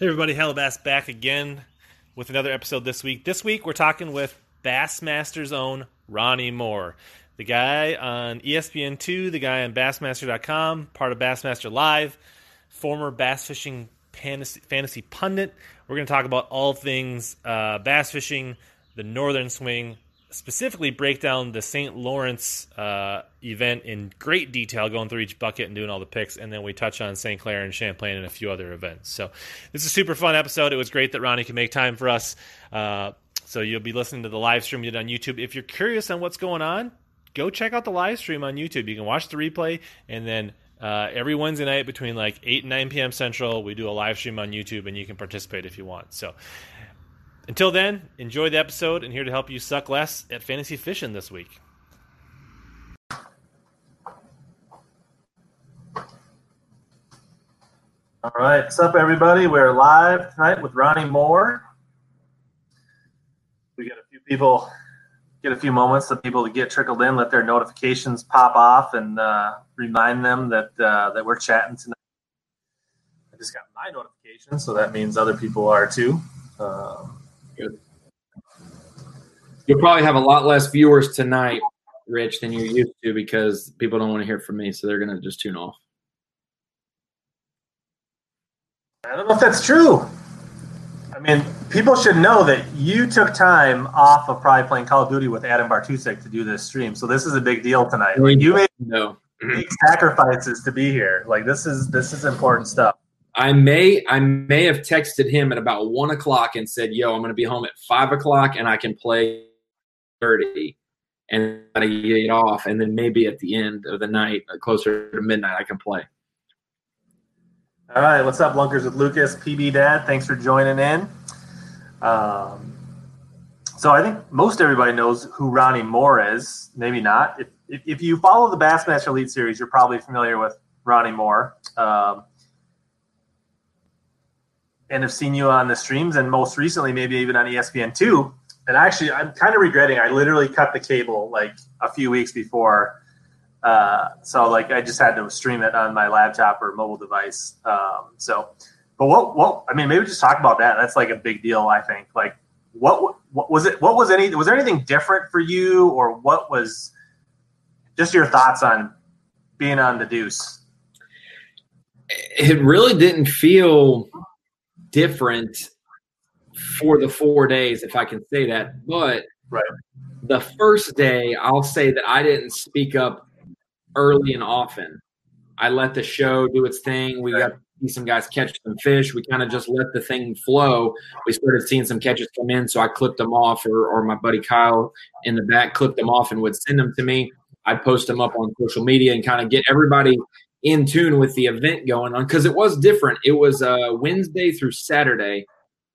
Hey everybody, Hellabass back again with another episode this week. This week we're talking with Bassmaster's own Ronnie Moore, the guy on ESPN2, the guy on Bassmaster.com, part of Bassmaster Live, former bass fishing fantasy, fantasy pundit. We're going to talk about all things uh, bass fishing, the northern swing, specifically break down the St. Lawrence uh, event in great detail, going through each bucket and doing all the picks, and then we touch on St. Clair and Champlain and a few other events. So this is a super fun episode. It was great that Ronnie could make time for us. Uh, so you'll be listening to the live stream we did on YouTube. If you're curious on what's going on, go check out the live stream on YouTube. You can watch the replay, and then uh, every Wednesday night between like 8 and 9 p.m. Central, we do a live stream on YouTube, and you can participate if you want. So until then, enjoy the episode and here to help you suck less at fantasy fishing this week. All right, what's up, everybody? We're live tonight with Ronnie Moore. We got a few people, get a few moments of people to get trickled in, let their notifications pop off, and uh, remind them that uh, that we're chatting tonight. I just got my notification, so that means other people are too. Um. You'll probably have a lot less viewers tonight, Rich, than you're used to because people don't want to hear from me, so they're going to just tune off. I don't know if that's true. I mean, people should know that you took time off of probably playing Call of Duty with Adam Bartusek to do this stream. So this is a big deal tonight. Like you made no big sacrifices to be here. Like this is this is important stuff. I may I may have texted him at about one o'clock and said, "Yo, I'm going to be home at five o'clock and I can play 30 and I get off, and then maybe at the end of the night, uh, closer to midnight, I can play." All right, what's up, Lunkers with Lucas, PB Dad? Thanks for joining in. Um, so I think most everybody knows who Ronnie Moore is. Maybe not. If, if, if you follow the Bassmaster Elite Series, you're probably familiar with Ronnie Moore. Um, and have seen you on the streams and most recently maybe even on ESPN2. And actually, I'm kind of regretting I literally cut the cable like a few weeks before. Uh, so like I just had to stream it on my laptop or mobile device. Um, so, but what what I mean, maybe just talk about that. That's like a big deal. I think like what what was it? What was any? Was there anything different for you, or what was just your thoughts on being on the Deuce? It really didn't feel different for the four days, if I can say that. But right. the first day, I'll say that I didn't speak up early and often. I let the show do its thing. We got to see some guys catch some fish. We kind of just let the thing flow. We started seeing some catches come in, so I clipped them off, or, or my buddy Kyle in the back clipped them off and would send them to me. I'd post them up on social media and kind of get everybody in tune with the event going on because it was different. It was uh, Wednesday through Saturday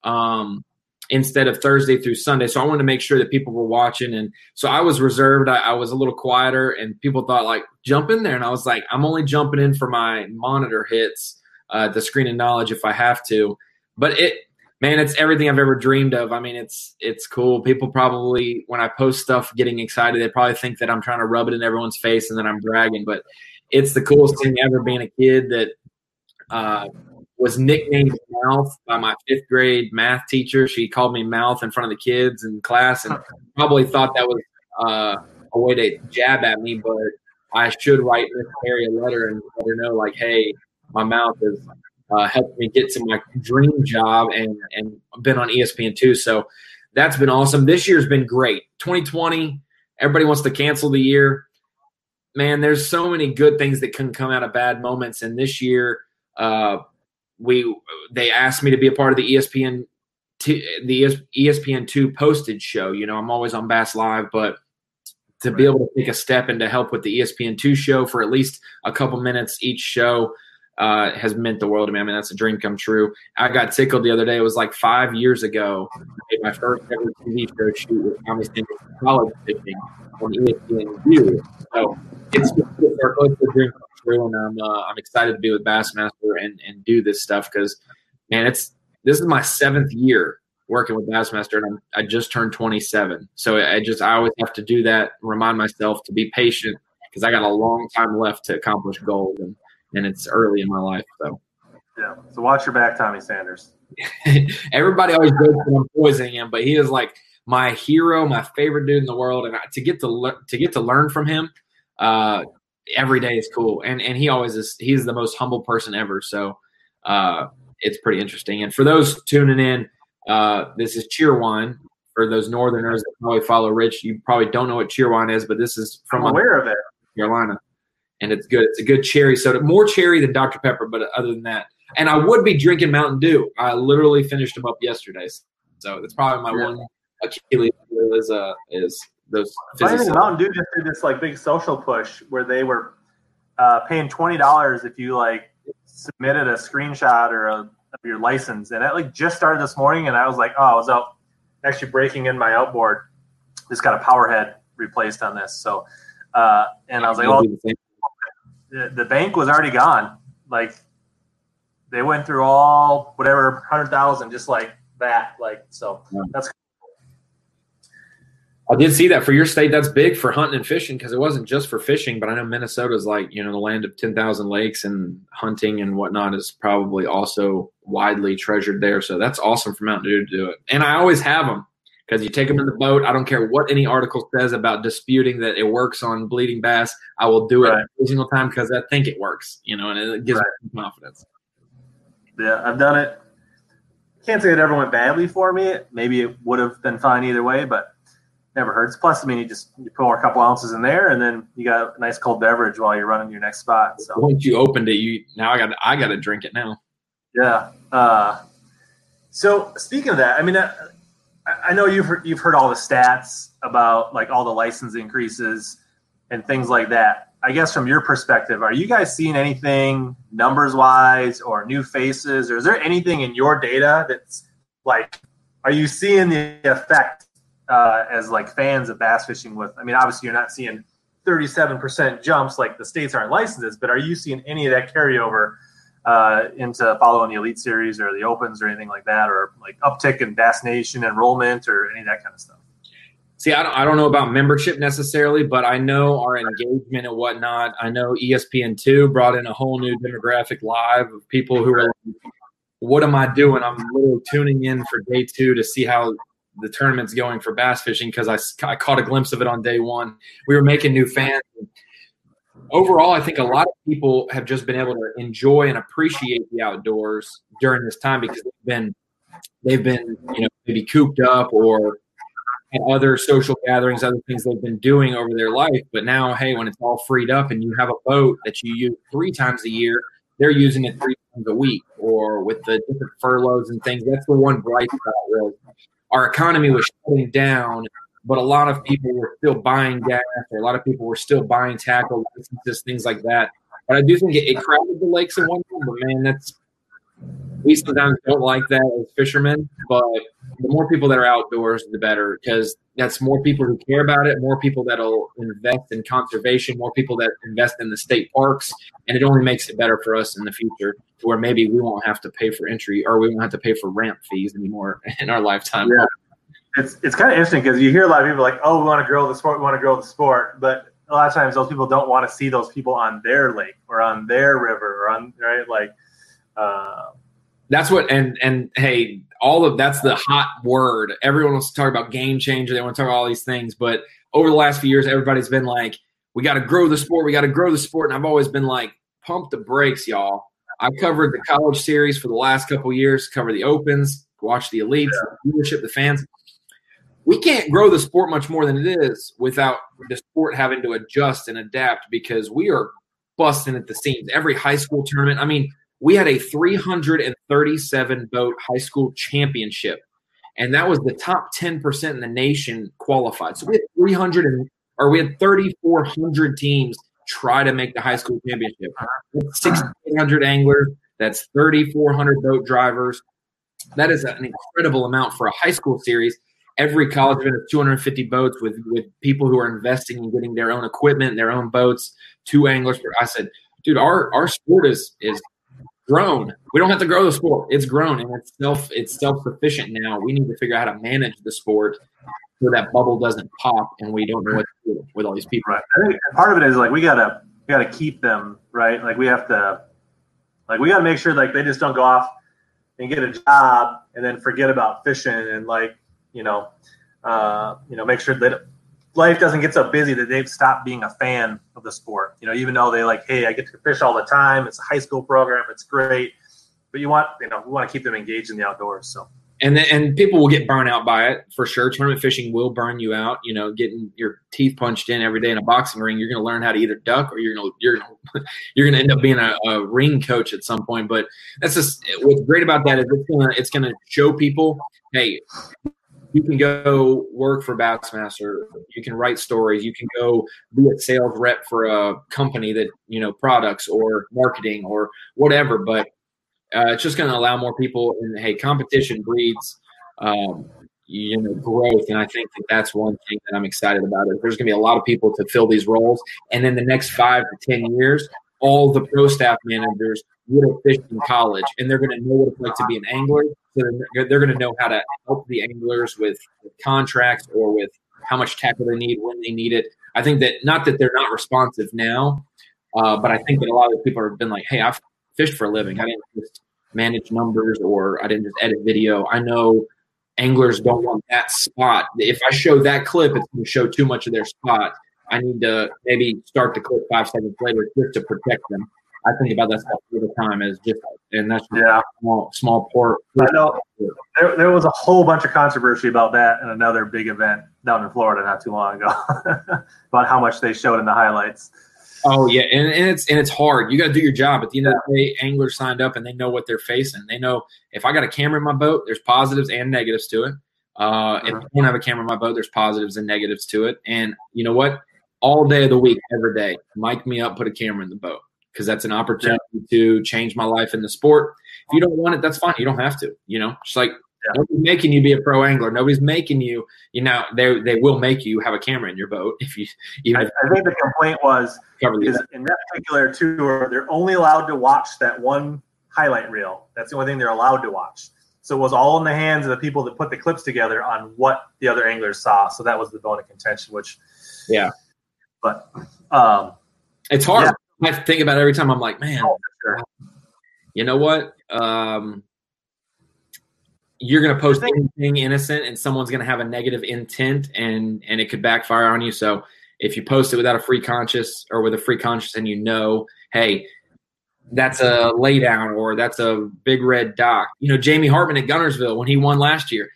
um, instead of Thursday through Sunday. So I wanted to make sure that people were watching. And so I was reserved. I, I, was a little quieter, and people thought, like, jump in there. And I was like, I'm only jumping in for my monitor hits, uh, the screen of knowledge if I have to. But it, man, it's everything I've ever dreamed of. I mean, it's it's cool. People probably when I post stuff getting excited, they probably think that I'm trying to rub it in everyone's face and then I'm bragging. But it's the coolest thing ever being a kid that uh, was nicknamed Mouth by my fifth grade math teacher. She called me Mouth in front of the kids in class and probably thought that was uh, a way to jab at me, but I should write Miss Perry a letter and let her know, like, hey, my mouth has uh, helped me get to my dream job and, and been on ESPN two. So that's been awesome. This year's been great. 2020, everybody wants to cancel the year man, there's so many good things that can come out of bad moments. And this year, uh, we they asked me to be a part of the ESPN t- the ESPN two postage show. You know, I'm always on Bass Live, but to right. be able to take a step and to help with the ESPN two show for at least a couple minutes each show uh, has meant the world to me. I mean, that's a dream come true. I got tickled the other day. It was like five years ago. I made my first ever TV show shoot with Tommy Sanders college fishing on ESPN So it's, it's our close to dream true, and I'm uh, I'm excited to be with Bassmaster and and do this stuff because man, it's this is my seventh year working with Bassmaster, and I'm, I just turned 27. So I just I always have to do that, remind myself to be patient because I got a long time left to accomplish goals and and it's early in my life. So yeah. So watch your back, Tommy Sanders. everybody always jokes that I'm poisoning him, but he is like my hero, my favorite dude in the world, and to get to le- to get to learn from him uh, every day is cool. And and he always is. He's the most humble person ever. So uh, it's pretty interesting. And for those tuning in, uh, this is Cheerwine. For those Northerners that probably follow Rich, you probably don't know what Cheerwine is, but this is from I'm aware of it. Carolina, and it's good. It's a good cherry soda, more cherry than Dr Pepper, but other than that, and I would be drinking Mountain Dew. I literally finished them up yesterday, so that's probably my Yeah. one Achilles is uh is those. Think. Mountain Dew just did this like big social push where they were uh, paying twenty dollars if you like submitted a screenshot or a, of your license, and that like just started this morning, and I was like, oh, I was out actually breaking in my outboard. Just got a power head replaced on this, so uh, and I was like, well, the the, the bank was already gone. Like they went through all whatever hundred thousand just like that. Like so Yeah. that's I did see that for your state. That's big for hunting and fishing because it wasn't just for fishing. But I know Minnesota's like you know the land of ten thousand lakes and hunting and whatnot is probably also widely treasured there. So that's awesome for Mountain Dew to do it. And I always have them because you take them in the boat. I don't care what any article says about disputing that it works on bleeding bass. I will do it Right. every single time because I think it works. You know, and it gives me confidence. yeah. I've done it. Can't say it ever went badly for me. Maybe it would have been fine either way, but never hurts. Plus, I mean, you just you pour a couple ounces in there, and then you got a nice cold beverage while you're running your next spot. So Once you opened it, you now I got I got to drink it now. Yeah. Uh, so speaking of that, I mean, uh, I, I know you've heard, you've heard all the stats about like all the license increases and things like that. I guess from your perspective, are you guys seeing anything numbers wise or new faces, or is there anything in your data that's like, are you seeing the effect uh, as like fans of bass fishing? With, I mean, obviously you're not seeing 37% jumps like the states aren't licenses, but are you seeing any of that carryover? uh, into following the Elite Series or the Opens or anything like that, or like uptick in Bass Nation enrollment or any of that kind of stuff. See, I don't, I don't know about membership necessarily, but I know our engagement and whatnot. I know E ESPN2 brought in a whole new demographic live of people who are what am I doing? I'm literally tuning in for day two to see how the tournament's going for bass fishing because I, I caught a glimpse of it on day one. We were making new fans. Overall, I think a lot of people have just been able to enjoy and appreciate the outdoors during this time because they've been they've been you know maybe cooped up or other social gatherings, other things they've been doing over their life. But now, hey, when it's all freed up and you have a boat that you use three times a year, they're using it three times a week. Or with the different furloughs and things, that's the one bright spot. Was our economy was shutting down, but a lot of people were still buying gas, a lot of people were still buying tackle licenses, things like that. But I do think it, it crowded the lakes at one. But man, that's we sometimes don't like that as fishermen, but the more people that are outdoors, the better because that's more people who care about it, more people that'll invest in conservation, more people that invest in the state parks, and it only makes it better for us in the future where maybe we won't have to pay for entry or we won't have to pay for ramp fees anymore in our lifetime. Yeah. It's it's kind of interesting because you hear a lot of people like, oh, we want to grow the sport, we want to grow the sport, but a lot of times those people don't want to see those people on their lake or on their river or on right like. Uh, That's what and and hey, all of that's the hot word. Everyone wants to talk about game changer. They want to talk about all these things, but over the last few years, everybody's been like, "We got to grow the sport. We got to grow the sport." And I've always been like, "Pump the brakes, y'all." I've covered the college series for the last couple of years. Cover the opens, watch the elites, the viewership, the fans. We can't grow the sport much more than it is without the sport having to adjust and adapt because we are busting at the seams. Every high school tournament. I mean, we had a 337 boat high school championship, and that was the top 10% in the nation qualified. So we had 300 and, or we had 3,400 teams try to make the high school championship. Uh-huh. That's 6,800 anglers. That's 3,400 boat drivers. That is an incredible amount for a high school series. Every college event is 250 boats with with people who are investing in getting their own equipment, their own boats, two anglers. I said, dude, our our sport is is grown. We don't have to grow the sport. It's grown and it's self it's self sufficient now. We need to figure out how to manage the sport so that bubble doesn't pop and we don't know what to do with all these people. Right. I think part of it is like we gotta we gotta keep them right. Like we have to like we gotta make sure like they just don't go off and get a job and then forget about fishing and like you know uh, you know make sure that life doesn't get so busy that they've stopped being a fan of the sport. You know, even though they like, hey, I get to fish all the time. It's a high school program. It's great, but you want you know we want to keep them engaged in the outdoors. So and then, and people will get burned out by it for sure. Tournament fishing will burn you out. You know, getting your teeth punched in every day in a boxing ring, you're going to learn how to either duck or you're going to you're you're going to end up being a, a, ring coach at some point. But that's just what's great about that is it's going to it's going to show people, hey, you can go work for Bassmaster. You can write stories. You can go be a sales rep for a company that you know products or marketing or whatever. But uh, it's just going to allow more people. And hey, competition breeds, um, you know, growth. And I think that that's one thing that I'm excited about. Is there's going to be a lot of people to fill these roles, and in the next five to ten years, all the pro staff managers would have fished in college, and they're going to know what it's like to be an angler. So they're, they're going to know how to help the anglers with, with contracts or with how much tackle they need when they need it. I think that not that they're not responsive now, uh, but I think that a lot of people have been like, "Hey, I've fished for a living. I didn't just manage numbers or I didn't just edit video. I know anglers don't want that spot. If I show that clip, it's going to show too much of their spot. I need to maybe start the clip five seconds later just to protect them. I think about that stuff all the time as just, and that's yeah. small, small port. I know there, there was a whole bunch of controversy about that in another big event down in Florida not too long ago about how much they showed in the highlights. Oh yeah, and, and it's and it's hard. You got to do your job. At the end of the day, anglers signed up and they know what they're facing. They know if I got a camera in my boat, there's positives and negatives to it. Uh, If uh-huh. I don't have a camera in my boat, there's positives and negatives to it. And you know what? All day of the week, every day, mic me up, put a camera in the boat because that's an opportunity yeah. to change my life in the sport. If you don't want it, that's fine. You don't have to. You know, just like yeah. Nobody's making you be a pro angler. Nobody's making you. You know, they they will make you have a camera in your boat if you. Even I, I think the complaint was is in that particular tour, they're only allowed to watch that one highlight reel. That's the only thing they're allowed to watch. So it was all in the hands of the people that put the clips together on what the other anglers saw. So that was the bone of contention. Which, yeah, but um, it's hard. Yeah. I think about it every time. I'm like, man, oh, sure. you know what? Um, you're going to post anything innocent and someone's going to have a negative intent and and it could backfire on you. So if you post it without a free conscious or with a free conscious and you know hey that's a laydown or that's a big red dock you know jamie hartman at Guntersville when he won last year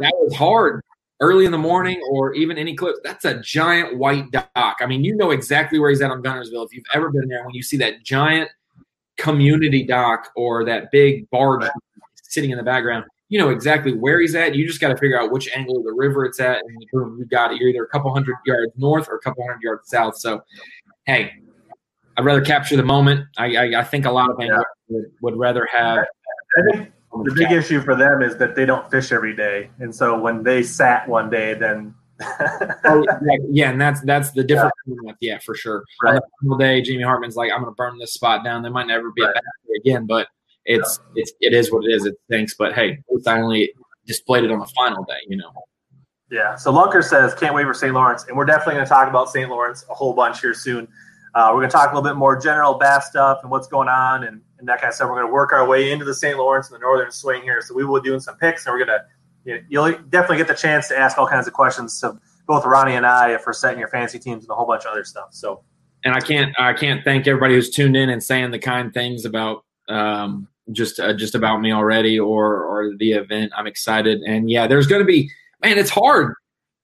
that was hard. Early in the morning or even any clips that's a giant white dock i mean you know exactly where he's at on Guntersville. If you've ever been there when you see that giant community dock or that big barge sitting in the background you know exactly where he's at. You just got to figure out which angle of the river it's at, and boom, you got it. You're either a couple hundred yards north or a couple hundred yards south. So, hey, I'd rather capture the moment. I, I, I think a lot of anglers yeah. would, would, rather have. I think the big issue for them is that they don't fish every day, and so when they sat one day, then. oh, yeah, yeah, and that's that's the difference. Yeah, yeah for sure. Right. On the day, Jamie Hartman's like, "I'm going to burn this spot down." They might never be right. back again, but it's it's it is what it is. It stinks, but hey, we finally displayed it on the final day. You know. Yeah. So Lunker says, "Can't wait for St. Lawrence," and we're definitely going to talk about St. Lawrence a whole bunch here soon. Uh, we're going to talk a little bit more general bass stuff and what's going on and, and that kind of stuff. We're going to work our way into the St. Lawrence and the northern swing here. So we will be doing some picks, and we're going to you know, you'll definitely get the chance to ask all kinds of questions to both Ronnie and I for setting your fantasy teams and a whole bunch of other stuff. So. And I can't I can't thank everybody who's tuned in and saying the kind things about um, just uh, just about me already or or the event. I'm excited, and yeah, there's going to be man. It's hard.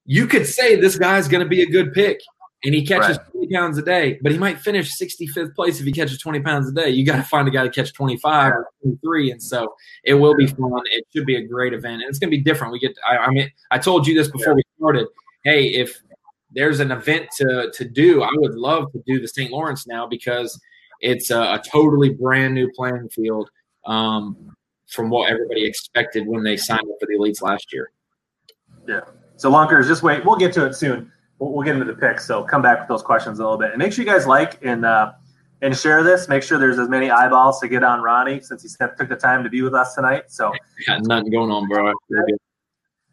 You could say this guy's going to be a good pick, and he catches right. 20 pounds a day, but he might finish 65th place if he catches 20 pounds a day. You got to find a guy to catch 25 or 23, and so it will be fun. It should be a great event, and it's going to be different. We get. I, I mean, I told you this before we started. Hey, if there's an event to to do, I would love to do the St. Lawrence now because it's a, a totally brand new playing field um, from what everybody expected when they signed up for the elites last year. Yeah. So Lunkers, just wait. We'll get to it soon. We'll, we'll, get into the picks. So come back with those questions a little bit, and make sure you guys like and uh, and share this. Make sure there's as many eyeballs to get on Ronnie since he took the time to be with us tonight. So got nothing going on, bro.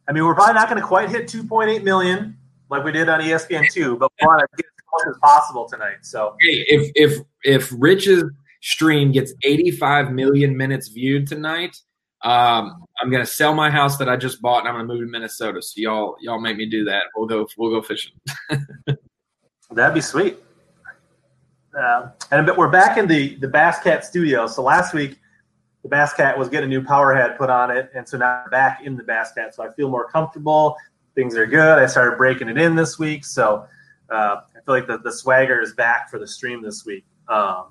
I mean, we're probably not going to quite hit 2.8 million like we did on ESPN two, but we want to get as close as possible tonight. So hey, if if if Rich's stream gets 85 million minutes viewed tonight, Um, I'm gonna sell my house that I just bought, and I'm gonna move to Minnesota. So y'all, y'all make me do that. We'll go, we'll go fishing. That'd be sweet. Uh, and but we're back in the the Bass Cat studio. So last week, the Bass Cat was getting a new power head put on it, and so now I'm back in the Bass Cat. So I feel more comfortable. Things are good. I started breaking it in this week, so uh, I feel like the, the swagger is back for the stream this week. Um,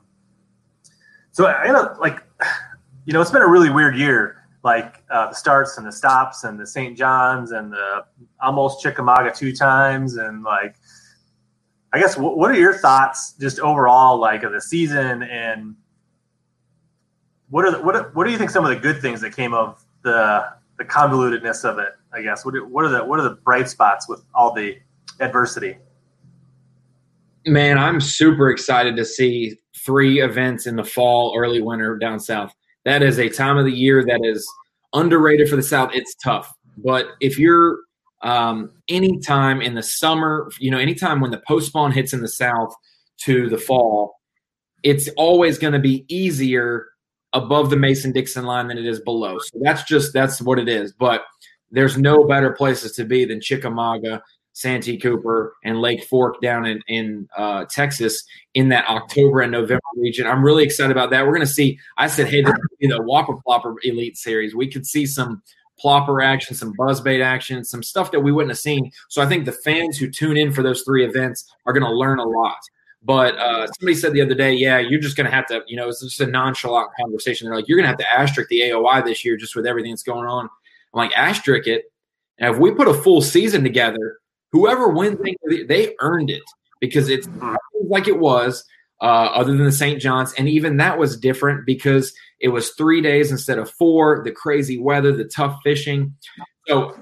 so I know, like, you know, it's been a really weird year like uh, the starts and the stops and the St. John's and the almost Chickamauga two times and like I guess what, are your thoughts just overall like of the season and what are the, what what do you think some of the good things that came of the the convolutedness of it I guess what what are the what are the bright spots with all the adversity man I'm super excited to see three events in the fall early winter down south that is a time of the year that is underrated for the South. It's tough, but if you're um, anytime in the summer, you know, anytime when the post spawn hits in the South to the fall, it's always going to be easier above the Mason Dixon line than it is below. So that's just that's what it is. But there's no better places to be than Chickamauga Santee Cooper and Lake Fork down in, in uh, Texas in that October and November region. I'm really excited about that. We're going to see. I said, hey, the Whopper Plopper Elite Series. We could see some plopper action, some buzzbait action, some stuff that we wouldn't have seen. So I think the fans who tune in for those three events are going to learn a lot. But uh, somebody said the other day, yeah, you're just going to have to, you know, it's just a nonchalant conversation. They're like, you're going to have to asterisk the AOY this year just with everything that's going on. I'm like, asterisk it. And if we put a full season together, whoever wins, they earned it because it's like it was. Uh, other than the St. John's, and even that was different because it was three days instead of four. The crazy weather, the tough fishing. So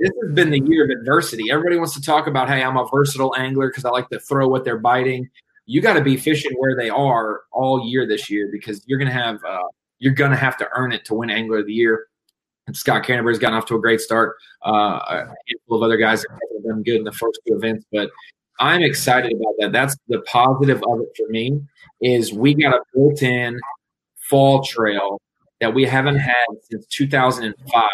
this has been the year of adversity. Everybody wants to talk about, hey, I'm a versatile angler because I like to throw what they're biting. You got to be fishing where they are all year this year because you're gonna have uh, you're gonna have to earn it to win Angler of the Year. Scott Canterbury's gotten off to a great start. Uh, a handful of other guys have done good in the first two events, but I'm excited about that. That's the positive of it for me is we got a built-in fall trail that we haven't had since 2005,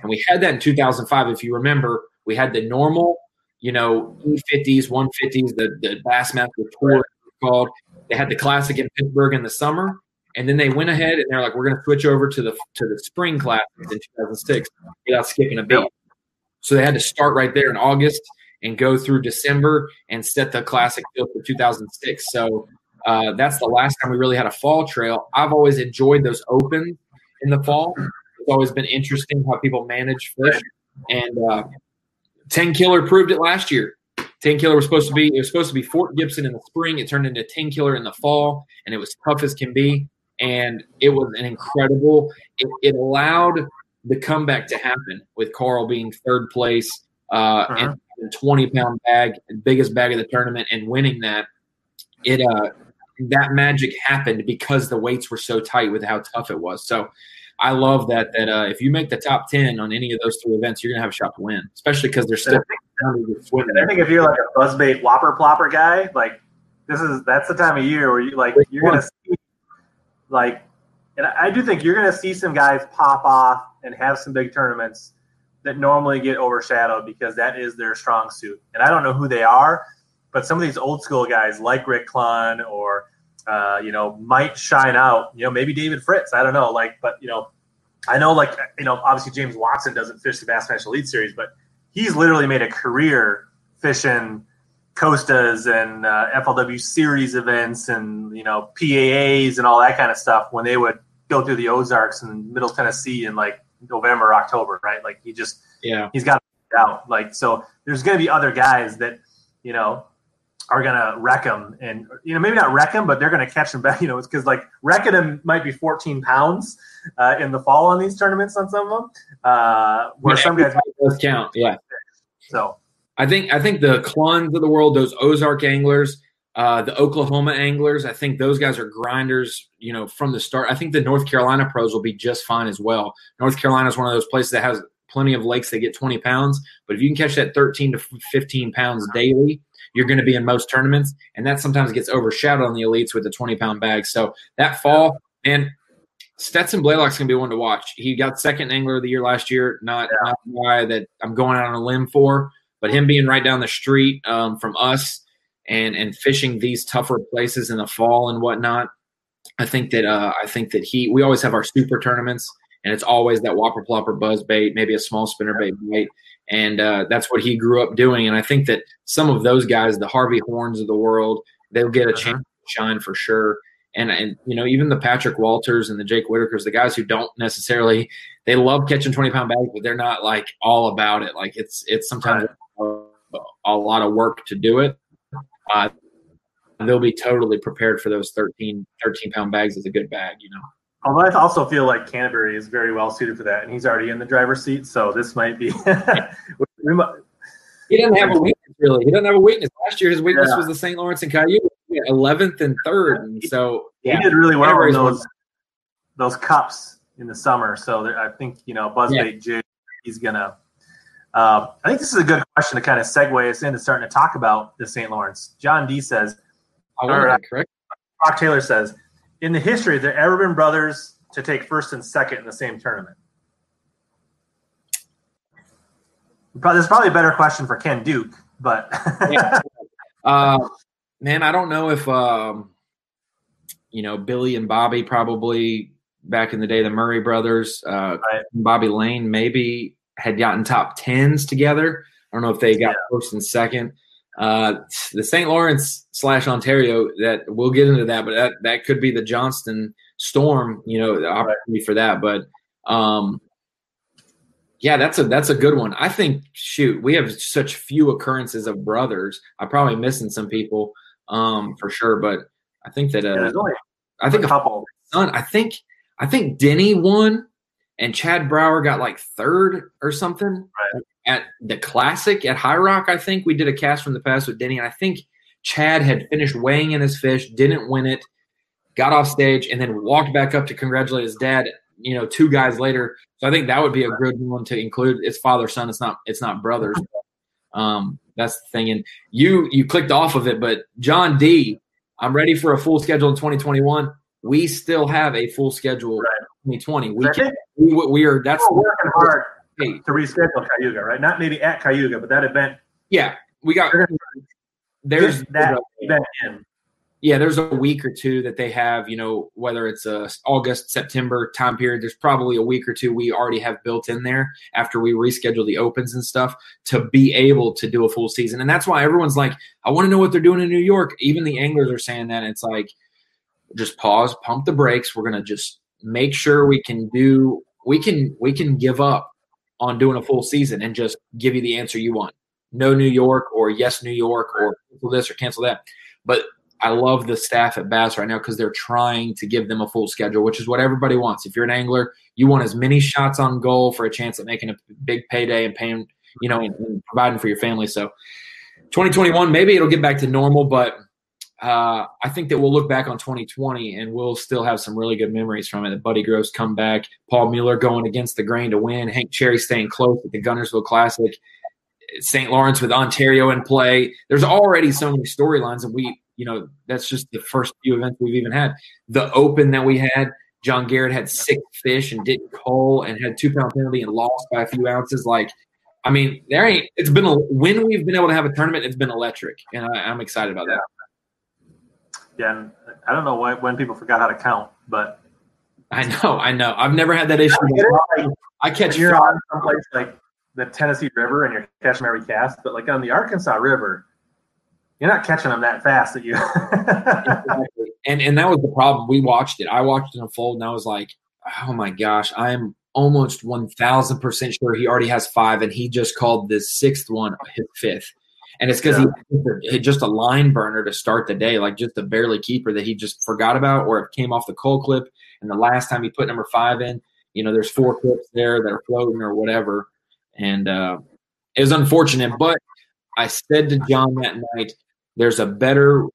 and we had that in 2005. If you remember, we had the normal, you know, E50s, 150s, the the Bassmaster Tour called. They had the classic in Pittsburgh in the summer, and then they went ahead and they're like, we're going to switch over to the to the spring class in 2006 without skipping a beat. So they had to start right there in August and go through December and set the classic field for 2006. So uh, that's the last time we really had a fall trail. I've always enjoyed those open in the fall. It's always been interesting how people manage fish. And uh, Tenkiller proved it last year. Tenkiller was supposed to be it was supposed to be Fort Gibson in the spring. It turned into Tenkiller in the fall, and it was tough as can be and it was an incredible. It, it, allowed the comeback to happen with Carl being third place uh, uh-huh. and twenty pound bag, biggest bag of the tournament, and winning that. It uh, that magic happened because the weights were so tight with how tough it was. So. I love that. That uh, if you make the top ten on any of those three events, you're gonna have a shot to win. Especially because they're still. I think, I think if you're like a buzzbait whopper plopper guy, like this is that's the time of year where you like you're gonna see like, and I do think you're going to see some guys pop off and have some big tournaments that normally get overshadowed because that is their strong suit. And I don't know who they are, but some of these old school guys like Rick Clunn or uh, you know might shine out. You know, maybe David Fritz. I don't know. Like, but you know, I know like you know obviously James Watson doesn't fish the Bassmaster Elite Series, but he's literally made a career fishing Costas and uh, FLW series events and you know PAAs and all that kind of stuff when they would go through the Ozarks and Middle Tennessee in like November, October, right? Like he just yeah he's got it out. Like so, there's going to be other guys that you know are going to wreck him and you know maybe not wreck him, but they're going to catch him back. You know, it's because like wrecking him might be 14 pounds uh, in the fall on these tournaments on some of them, uh, where yeah, some guys does count. Yeah. So I think I think the Clunns of the world, those Ozark anglers, uh, the Oklahoma anglers, I think those guys are grinders. You know, from the start. I think the North Carolina pros will be just fine as well. North Carolina is one of those places that has plenty of lakes that get 20 pounds, but if you can catch that 13 to 15 pounds daily, you're going to be in most tournaments, and that sometimes gets overshadowed on the elites with the 20 pound bag. So that fall, and Stetson Blaylock's gonna be one to watch. He got second angler of the year last year. Not Yeah. not guy that I'm going out on a limb for, but him being right down the street um, from us and and fishing these tougher places in the fall and whatnot. I think that uh, I think that he. We always have our super tournaments, and it's always that whopper plopper buzz bait, maybe a small spinner bait bait, and uh, that's what he grew up doing. And I think that some of those guys, the Harvey Hornes of the world, they'll get a Uh-huh. chance to shine for sure. And and you know even the Patrick Walters and the Jake Whitakers, the guys who don't necessarily they love catching twenty pound bags, but they're not like all about it. Like it's it's sometimes a, a lot of work to do it. Uh, they'll be totally prepared for those 13, 13 pound bags as a good bag, you know. Although I also feel like Canterbury is very well suited for that, and he's already in the driver's seat, so this might be. we might, He doesn't have a weakness really. He doesn't have a weakness. Last year, his weakness Yeah. was the St. Lawrence and Cayuga, eleventh and third. And so yeah, he did really well in those those cups in the summer. So there, I think you know Buzzbait Jig, he's gonna. Uh, I think this is a good question to kind of segue us into starting to talk about the St. Lawrence. John D says, I want Alright. that correct. Brock Taylor says, in the history, have there ever been brothers to take first and second in the same tournament? Is probably a better question for Ken Duke, but Yeah. Uh, man, I don't know if um, you know Billy and Bobby probably back in the day, the Murray brothers, uh, Right. Bobby Lane maybe had gotten top tens together. I don't know if they got Yeah. first and second. Uh, the St. Lawrence slash Ontario that we'll get into that, but that that could be the Johnston Storm. You know, the opportunity for that, but. Um, yeah, that's a that's a good one. I think shoot, we have such few occurrences of brothers. I'm probably missing some people um, for sure, but I think that uh, only I think a a couple. son. I think I think Denny won, and Chad Brauer got like third or something at the Classic at High Rock. I think we did a cast from the past with Denny, and I think Chad had finished weighing in his fish, didn't win it, got off stage, and then walked back up to congratulate his dad. You know, two guys later. So I think that would be a good one to include. It's father son. It's not. It's not brothers. Um, that's the thing. And you you clicked off of it, but John D. I'm ready for a full schedule in 2021. We still have a full schedule in 2020. We can, we, we are that's we're working hard hey, to reschedule Cayuga, right? Not maybe at Cayuga, but that event. yeah. We got there's that there's a- event in. yeah there's a week or two that they have you know whether it's a August September time period. There's probably a week or two we already have built in there after we reschedule the opens and stuff to be able to do a full season. And that's why everyone's like, I want to know what they're doing in New York. Even the anglers are saying that. It's like just pause, pump the brakes. We're gonna just make sure we can do we can we can give up on doing a full season and just give you the answer you want. No New York or yes New York or cancel this or cancel that. But I love the staff at Bass right now because they're trying to give them a full schedule, which is what everybody wants. If you're an angler, you want as many shots on goal for a chance at making a big payday and paying, you know, and, and providing for your family. So 2021, maybe it'll get back to normal, but uh, I think that we'll look back on 2020 and we'll still have some really good memories from it. The Buddy Gross comeback, Paul Mueller going against the grain to win, Hank Cherry staying close at the Guntersville Classic, St. Lawrence with Ontario in play. There's already so many storylines, and we, you know, that's just the first few events we've even had. The Open that we had, John Garrett had six fish and didn't cull and had two pound penalty and lost by a few ounces. Like, I mean, there ain't. It's been a when we've been able to have a tournament. It's been electric, and I, I'm excited about that. Yeah, I don't know why, when people forgot how to count, but I know, I know. I've never had that issue. like, I catch you're on someplace like the Tennessee River and you're catching every cast, but like on the Arkansas River, you're not catching them that fast that you. Exactly. And and that was the problem. We watched it. I watched it unfold, and I was like, "Oh my gosh!" I'm almost one thousand percent sure he already has five, and he just called this sixth one his fifth. And it's because he hit just a line burner to start the day, like just a barely keeper that he just forgot about, or it came off the cull clip. And the last time he put number five in, you know, there's four clips there that are floating or whatever. And uh, it was unfortunate, but I said to John that night, there's a better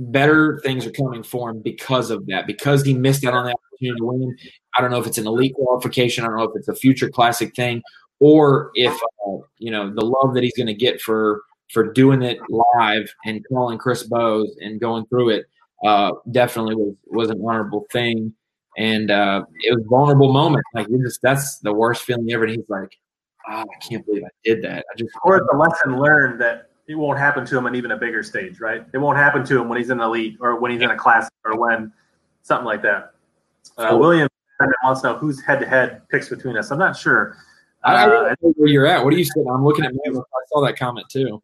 better things are coming for him because of that. Because he missed out on that opportunity to win. I don't know if it's an elite qualification. I don't know if it's a future classic thing, or if uh, you know the love that he's going to get for for doing it live and calling Chris Bowes and going through it. Uh, definitely was was an honorable thing. and uh, it was a vulnerable moment. Like you just that's the worst feeling ever. And he's like, oh, I can't believe I did that. I just or it's a lesson learned that it won't happen to him on even a bigger stage, right? It won't happen to him when he's in elite or when he's in a class or when something like that. Uh, William wants to know who's head to head picks between us. I'm not sure. Uh, I don't know where you're at. What are you saying? I'm looking at me. I saw that comment too.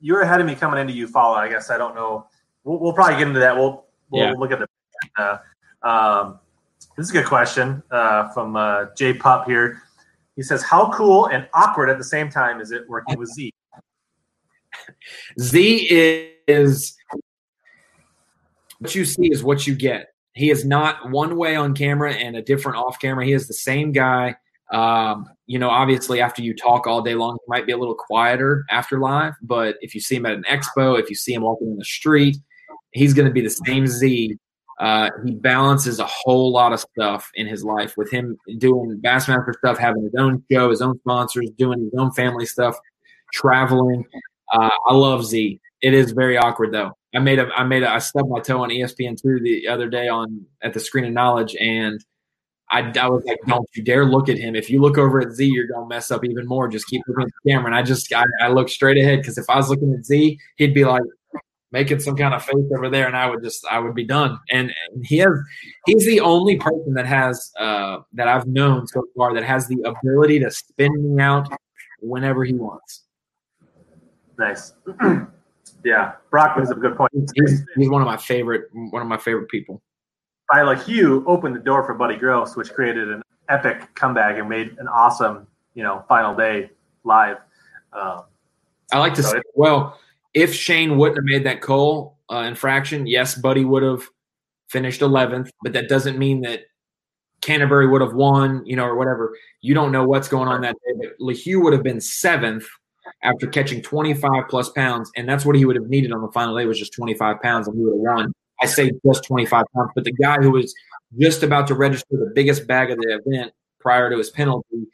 You're ahead of me coming into Eufaula. I guess I don't know. We'll, we'll probably get into that. We'll we'll yeah. look at the. Uh, um, this is a good question uh, from uh, Jay Pup here. He says, "How cool and awkward at the same time is it working with Z?" Z is what you see is what you get. He is not one way on camera and a different off camera. He is the same guy. Um, you know, obviously, after you talk all day long, he might be a little quieter after live. But if you see him at an expo, if you see him walking in the street, he's going to be the same Z uh, he balances a whole lot of stuff in his life with him doing Bassmaster stuff, having his own show, his own sponsors, doing his own family stuff, traveling. Uh, I love Z. It is very awkward though. I made a I made a I stubbed my toe on ESPN two the other day on at the Screen of Knowledge, and I, I was like, don't you dare look at him. If you look over at Z, you're gonna mess up even more. Just keep looking at the camera. And I just I, I looked straight ahead because if I was looking at Z, he'd be like, making some kind of face over there, and I would just I would be done. And, and he has he's the only person that has uh, that I've known so far that has the ability to spin me out whenever he wants. Nice. yeah, Brock up a good point. He's, he's, one of my favorite one of my favorite people. Isla Hugh opened the door for Buddy Gross, which created an epic comeback and made an awesome, you know, final day live. Um, I like to so say, well, if Shane wouldn't have made that cull uh, infraction, yes, Buddy would have finished 11th, but that doesn't mean that Canterbury would have won, you know, or whatever. You don't know what's going on that day. But LeHew would have been seventh after catching 25 plus pounds, and that's what he would have needed on the final day was just 25 pounds, and he would have won. I say just 25 pounds, but the guy who was just about to register the biggest bag of the event prior to his penalty,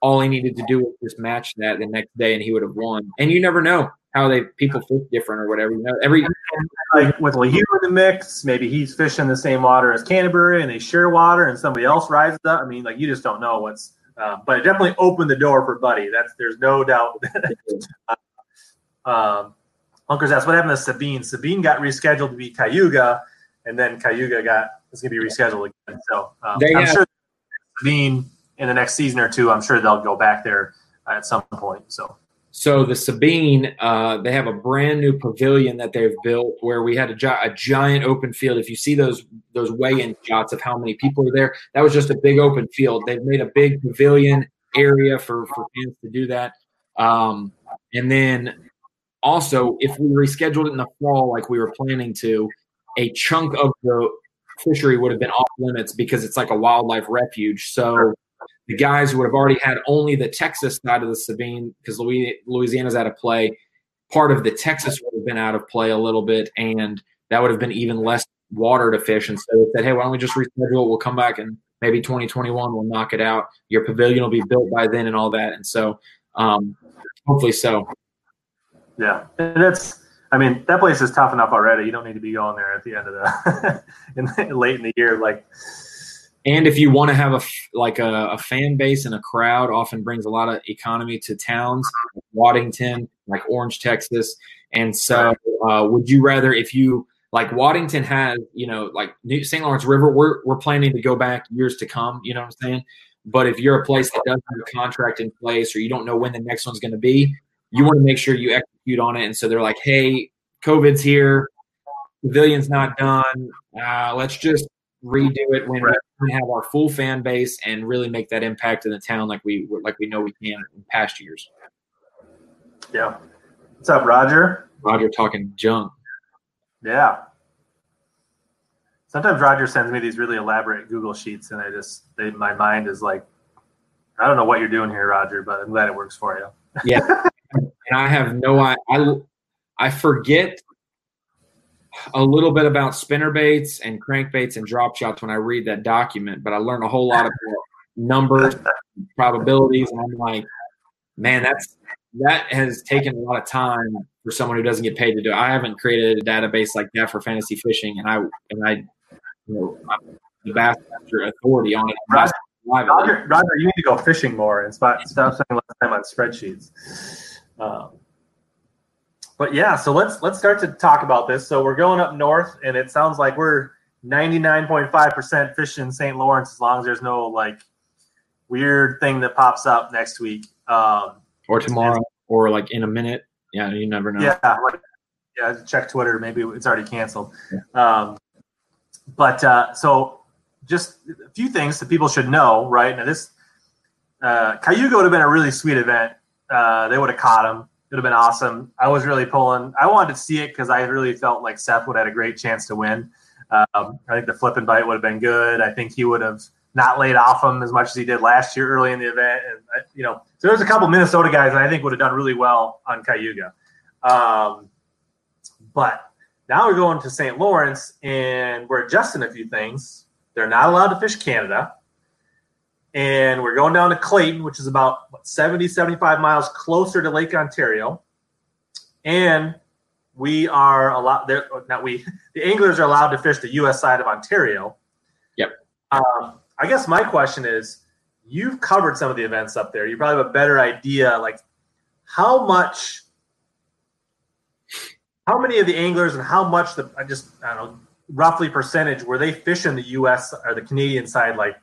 all he needed to do was just match that the next day, and he would have won. And you never know how they people fish different or whatever. You know, every like with LeHew in the mix, maybe he's fishing the same water as Canterbury, and they share water, and somebody else rises up. I mean, like you just don't know what's. Uh, but it definitely opened the door for Buddy. That's there's no doubt. um, Hunkers asked what happened to Sabine. Sabine got rescheduled to be Cayuga, and then Cayuga got is going to be rescheduled again. So um, I'm have, sure Sabine in the next season or two, I'm sure they'll go back there at some point. So so the Sabine, uh, they have a brand new pavilion that they've built where we had a, gi- a giant open field. If you see those those weigh-in shots of how many people are there, that was just a big open field. They've made a big pavilion area for for fans to do that. Um, and then also, if we rescheduled it in the fall like we were planning to, a chunk of the fishery would have been off limits because it's like a wildlife refuge. So the guys would have already had only the Texas side of the Sabine because Louisiana's out of play. Part of the Texas would have been out of play a little bit, and that would have been even less water to fish. And so they said, hey, why don't we just reschedule it? We'll come back and maybe 2021 we'll knock it out. Your pavilion will be built by then and all that. And so um, hopefully so. Yeah. And that's, I mean, that place is tough enough already. You don't need to be going there at the end of the, in, late in the year. Like, and if you want to have a like a, a, fan base and a crowd, often brings a lot of economy to towns, like Waddington, like Orange, Texas. And so, uh, would you rather if you like Waddington has, you know, like New St. Lawrence River, we're we're planning to go back years to come. You know what I'm saying? But if you're a place that doesn't have a contract in place or you don't know when the next one's going to be, you want to make sure you execute on it. And so they're like, hey, COVID's here, pavilion's not done. Uh, let's just redo it when right. we have our full fan base and really make that impact in the town like we like we know we can in past years. Yeah. What's up, Roger? Roger talking junk. Yeah. Sometimes Roger sends me these really elaborate Google sheets, and I just they, my mind is like, I don't know what you're doing here, Roger, but I'm glad it works for you. yeah, and I have no I I, I forget a little bit about spinner baits and crankbaits and drop shots when I read that document, but I learned a whole lot about numbers, probabilities, and I'm like, man, that's that has taken a lot of time for someone who doesn't get paid to do. It. I haven't created a database like that for fantasy fishing, and I and I, you know, the Bassmaster Authority on it. Roger, Roger, you need to go fishing more and stop spending less time on spreadsheets. Um, but yeah, so let's let's start to talk about this. So we're going up north, and it sounds like we're ninety nine point five percent fishing St. Lawrence as long as there's no like weird thing that pops up next week. Um, or tomorrow, or like in a minute. Yeah, you never know. Yeah, like, yeah. Check Twitter. Maybe it's already canceled. Yeah. Um, but uh, so, just a few things that people should know. Right now, this uh, Cayuga would have been a really sweet event. Uh, they would have caught him. It would have been awesome. I was really pulling. I wanted to see it because I really felt like Seth would have had a great chance to win. Um, I think the flip and bite would have been good. I think he would have not laid off him as much as he did last year early in the event. And uh, you know, so there's a couple Minnesota guys that I think would have done really well on Cayuga. Um, but now we're going to St. Lawrence and we're adjusting a few things. They're not allowed to fish Canada. And we're going down to Clayton, which is about what, 70, 75 miles closer to Lake Ontario. And we are allowed there not we the anglers are allowed to fish the US side of Ontario. Yep. Um, I guess my question is you've covered some of the events up there. You probably have a better idea like how much how many of the anglers and how much the I just I don't know roughly percentage were they fishing the US or the Canadian side like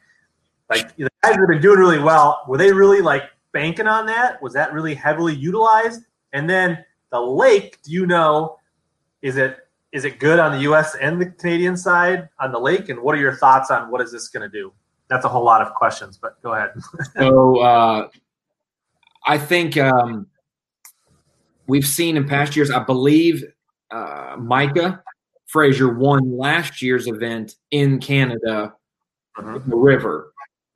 like the guys have been doing really well. Were they really like banking on that? Was that really heavily utilized? And then the lake do you know is it is it good on the US and the Canadian side on the lake? And what are your thoughts on what is this going to do? That's a whole lot of questions but go ahead. So uh, I think um, we've seen in past years I believe uh, Micah Frazier won last year's event in Canada, mm-hmm. the river.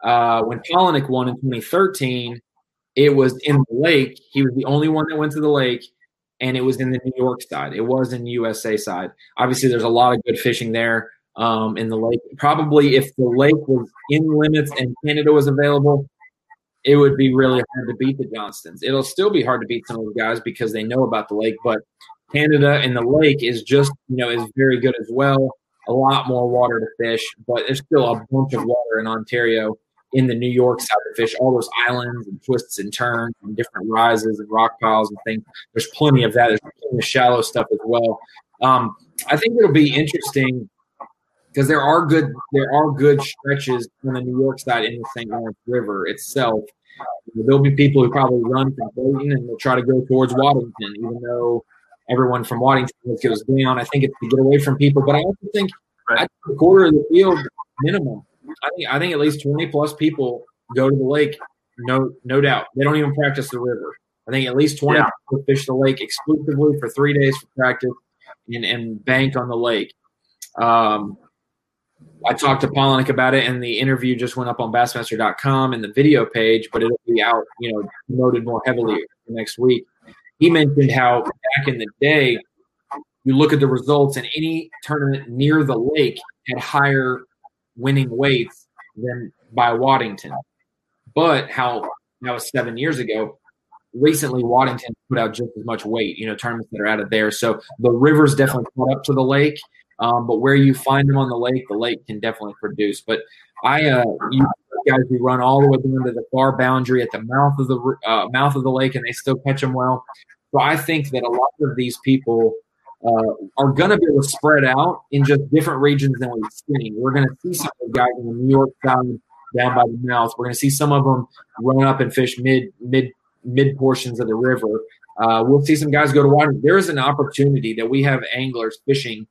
Uh, when Palaniuk won in 2013, it was in the lake. He was the only one that went to the lake, and it was in the New York side. It was in USA side. Obviously, there's a lot of good fishing there um, in the lake. Probably if the lake was in limits and Canada was available, it would be really hard to beat the Johnstons. It'll still be hard to beat some of the guys because they know about the lake, but Canada and the lake is just, you know, is very good as well. A lot more water to fish, but there's still a bunch of water in Ontario in the New York side to fish. All those islands and twists and turns and different rises and rock piles and things. There's plenty of that. There's plenty of shallow stuff as well. Um, I think it'll be interesting because there are good there are good stretches on the New York side in the St. Lawrence River itself. There'll be people who probably run from Clayton and they'll try to go towards Waddington, even though everyone from Waddington goes down. I think it's to get away from people, but I also think right. a quarter of the field minimum. I think I think at least twenty plus people go to the lake. No, no doubt. They don't even practice the river. I think at least twenty yeah. people fish the lake exclusively for three days for practice and, and bank on the lake. Um, I talked to Palaniuk about it, and the interview just went up on Bassmaster.com and the video page, but it'll be out, you know, promoted more heavily next week he mentioned how back in the day, you look at the results, and any tournament near the lake had higher winning weights than by Waddington. But how that was seven years ago. Recently, Waddington put out just as much weight, you know, tournaments that are out of there. So the river's definitely caught up to the lake. Um, but where you find them on the lake, the lake can definitely produce. But I, uh, you guys who run all the way down to the far boundary at the mouth of the uh, mouth of the lake, and they still catch them well. So I think that a lot of these people uh, are going to be able to spread out in just different regions than we've seen. We're going to see some of the guys in the New York side down by the mouth. We're going to see some of them run up and fish mid mid mid portions of the river. Uh, we'll see some guys go to water. There is an opportunity that we have anglers fishing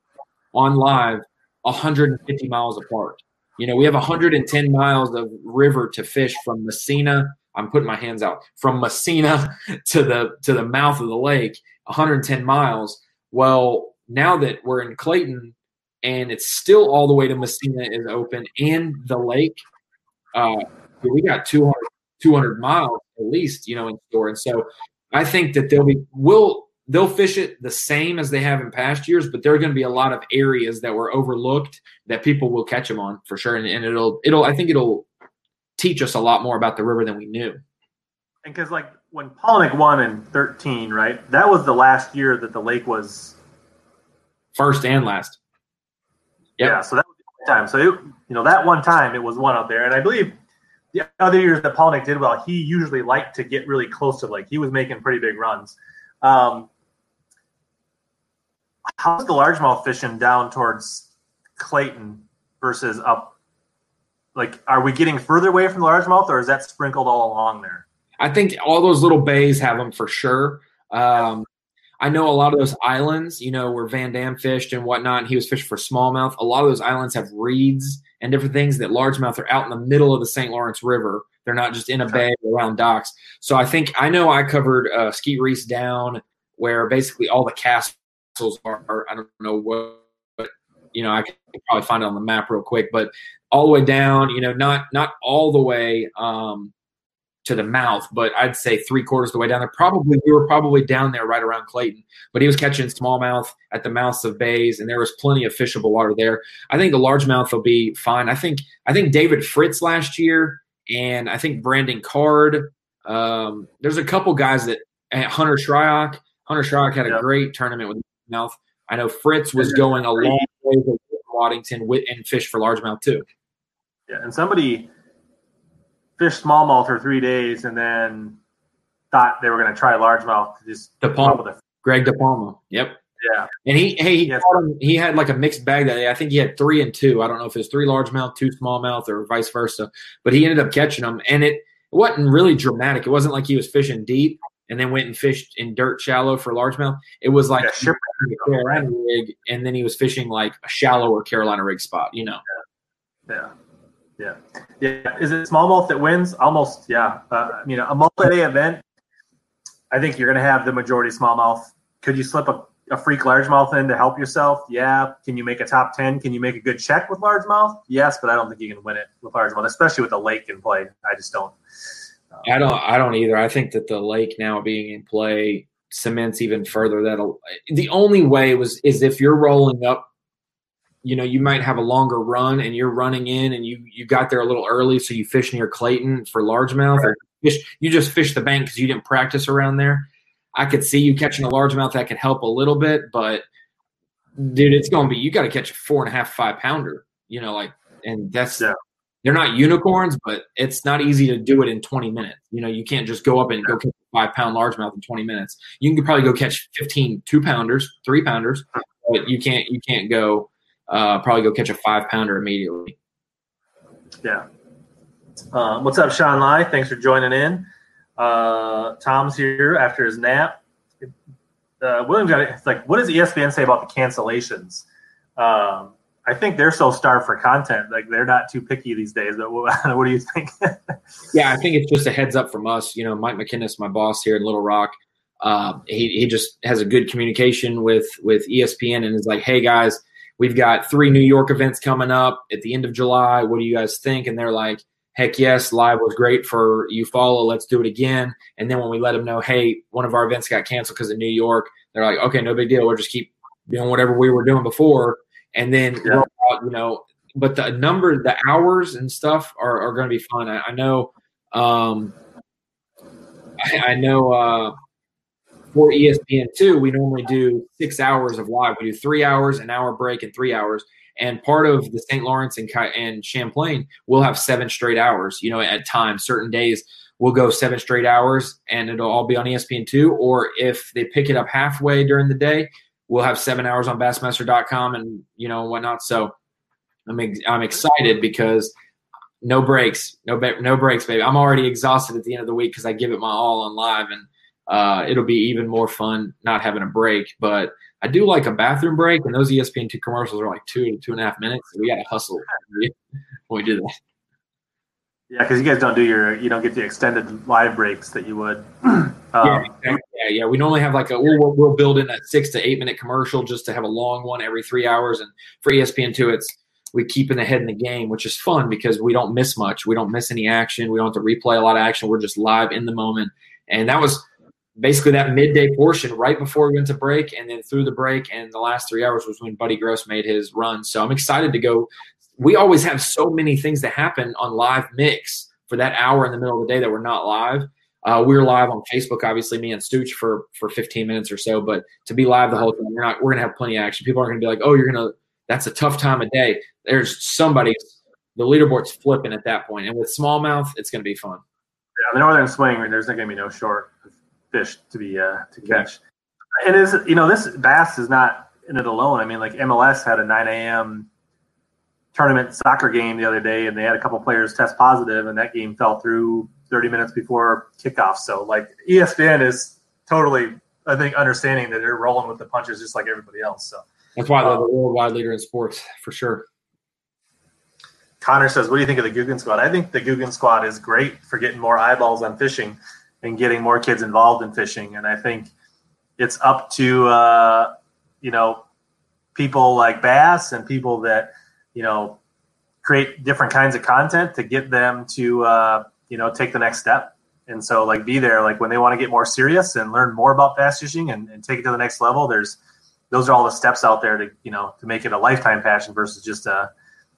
on live 150 miles apart. You know, we have 110 miles of river to fish from Massena. I'm putting my hands out from Massena to the to the mouth of the lake, 110 miles. Well, now that we're in Clayton and it's still all the way to Massena is open and the lake, uh, we got 200, 200 miles at least, you know, in store. And so I think that they'll be will they'll fish it the same as they have in past years, but there are going to be a lot of areas that were overlooked that people will catch them on for sure. And, and it'll, it'll, I think it'll teach us a lot more about the river than we knew. And because like when Palaniuk won in 13, right, that was the last year that the lake was first and last. Yep. Yeah. So that was the time. So, it, you know, that one time it was one out there. And I believe the other years that Palaniuk did well, he usually liked to get really close to like he was making pretty big runs. Um, how's the largemouth fishing down towards Clayton versus up? Like, are we getting further away from the largemouth, or is that sprinkled all along there? I think all those little bays have them for sure. Um, I know a lot of those islands, you know, where Van Dam fished and whatnot, and he was fishing for smallmouth. A lot of those islands have reeds and different things that largemouth are out in the middle of the St. Lawrence River. They're not just in a bay around docks. So I think I know I covered uh, Skeet Reese down where basically all the castles are, are I don't know what, but, you know, I can probably find it on the map real quick, but all the way down, you know, not not all the way um, to the mouth, but I'd say three quarters of the way down there. Probably we were probably down there right around Clayton, but he was catching smallmouth at the mouths of bays, and there was plenty of fishable water there. I think the largemouth will be fine. I think I think David Fritz last year, and I think Brandon Card. Um, there's a couple guys that Hunter Shryock. Hunter Shryock had a great tournament with mouth. I know Fritz was going a long way with Waddington and fish for largemouth too. Yeah, and somebody fished smallmouth for three days and then thought they were going to try largemouth. Just De Palma. Greg De Palma. Yep. Yeah. And he hey he, yes. him, he had like a mixed bag that day. I think he had three and two. I don't know if it was three largemouth, two smallmouth, or vice versa. But he ended up catching them, and it, it wasn't really dramatic. It wasn't like he was fishing deep and then went and fished in dirt shallow for largemouth. It was like yeah, Carolina rig, and then he was fishing like a shallower Carolina rig spot. You know. Yeah. yeah. Yeah, yeah. Is it smallmouth that wins? Almost, yeah. Uh, I mean, a multi-day event. I think you're going to have the majority smallmouth. Could you slip a, a freak largemouth in to help yourself? Yeah. Can you make a top ten? Can you make a good check with largemouth? Yes, but I don't think you can win it with largemouth, especially with the lake in play. I just don't. I don't. I don't either. I think that the lake now being in play cements even further that the only way was is if you're rolling up you know you might have a longer run and you're running in and you you got there a little early so you fish near clayton for largemouth right. or fish you just fish the bank because you didn't practice around there i could see you catching a largemouth that could help a little bit but dude it's going to be you got to catch a four and a half five pounder you know like and that's yeah. they're not unicorns but it's not easy to do it in 20 minutes you know you can't just go up and go catch a five pound largemouth in 20 minutes you can probably go catch 15 two pounders three pounders but you can't you can't go uh, probably go catch a five pounder immediately. Yeah. Uh, what's up, Sean Lai? Thanks for joining in. Uh, Tom's here after his nap. Uh, Williams got it. it's like, what does ESPN say about the cancellations? Um, I think they're so starved for content, like they're not too picky these days. But what, what do you think? yeah, I think it's just a heads up from us. You know, Mike McKinnis, my boss here in Little Rock, uh, he he just has a good communication with with ESPN and is like, hey guys, We've got three New York events coming up at the end of July. What do you guys think? And they're like, heck yes, live was great for you follow. Let's do it again. And then when we let them know, hey, one of our events got canceled because of New York, they're like, okay, no big deal. We'll just keep doing whatever we were doing before. And then, yeah. you know, but the number, the hours and stuff are, are going to be fun. I, I know, um, I, I know, uh, for ESPN2, we normally do six hours of live. We do three hours, an hour break, and three hours. And part of the St. Lawrence and, and Champlain will have seven straight hours. You know, at times, certain days we'll go seven straight hours, and it'll all be on ESPN2. Or if they pick it up halfway during the day, we'll have seven hours on Bassmaster.com and you know whatnot. So I'm I'm excited because no breaks, no no breaks, baby. I'm already exhausted at the end of the week because I give it my all on live and uh, it'll be even more fun not having a break. But I do like a bathroom break, and those ESPN2 commercials are like two to two and a half minutes. So we got to hustle when we do that. Yeah, because you guys don't do your, you don't get the extended live breaks that you would. um, yeah, yeah, yeah. We normally have like a, we'll, we'll build in that six to eight minute commercial just to have a long one every three hours. And for ESPN2, it's, we keep in the head in the game, which is fun because we don't miss much. We don't miss any action. We don't have to replay a lot of action. We're just live in the moment. And that was basically that midday portion right before we went to break and then through the break and the last three hours was when Buddy Gross made his run. So I'm excited to go. We always have so many things that happen on live mix for that hour in the middle of the day that we're not live. Uh, we're live on Facebook, obviously, me and Stooch for for 15 minutes or so. But to be live the whole time, we're not. We're gonna have plenty of action. People aren't gonna be like, "Oh, you're gonna that's a tough time of day. There's somebody, the leaderboard's flipping at that. And with smallmouth, it's to be fun. Yeah, the northern swing, there's not to be no short fish to be uh, to catch. And is you know this bass is not in it alone. I mean, like MLS had a 9 a.m. tournament soccer game the other day, and they had a couple players test positive, and that game fell through 30 minutes before kickoff. So like ESPN is totally, I think, understanding that they're rolling with the punches just like everybody else. So that's why they're the worldwide leader in sports for sure. Connor says, "What do you think of the Googan Squad?" I think the Googan Squad is great for getting more eyeballs on fishing and getting more kids involved in fishing. And I think it's up to uh, you know people like Bass and people that you know create different kinds of content to get them to uh, you know take the next step. And so like be there like when they want to get more serious and learn more about bass fishing and, and take it to the next level. There's those are all the steps out there to you know to make it a lifetime passion versus just a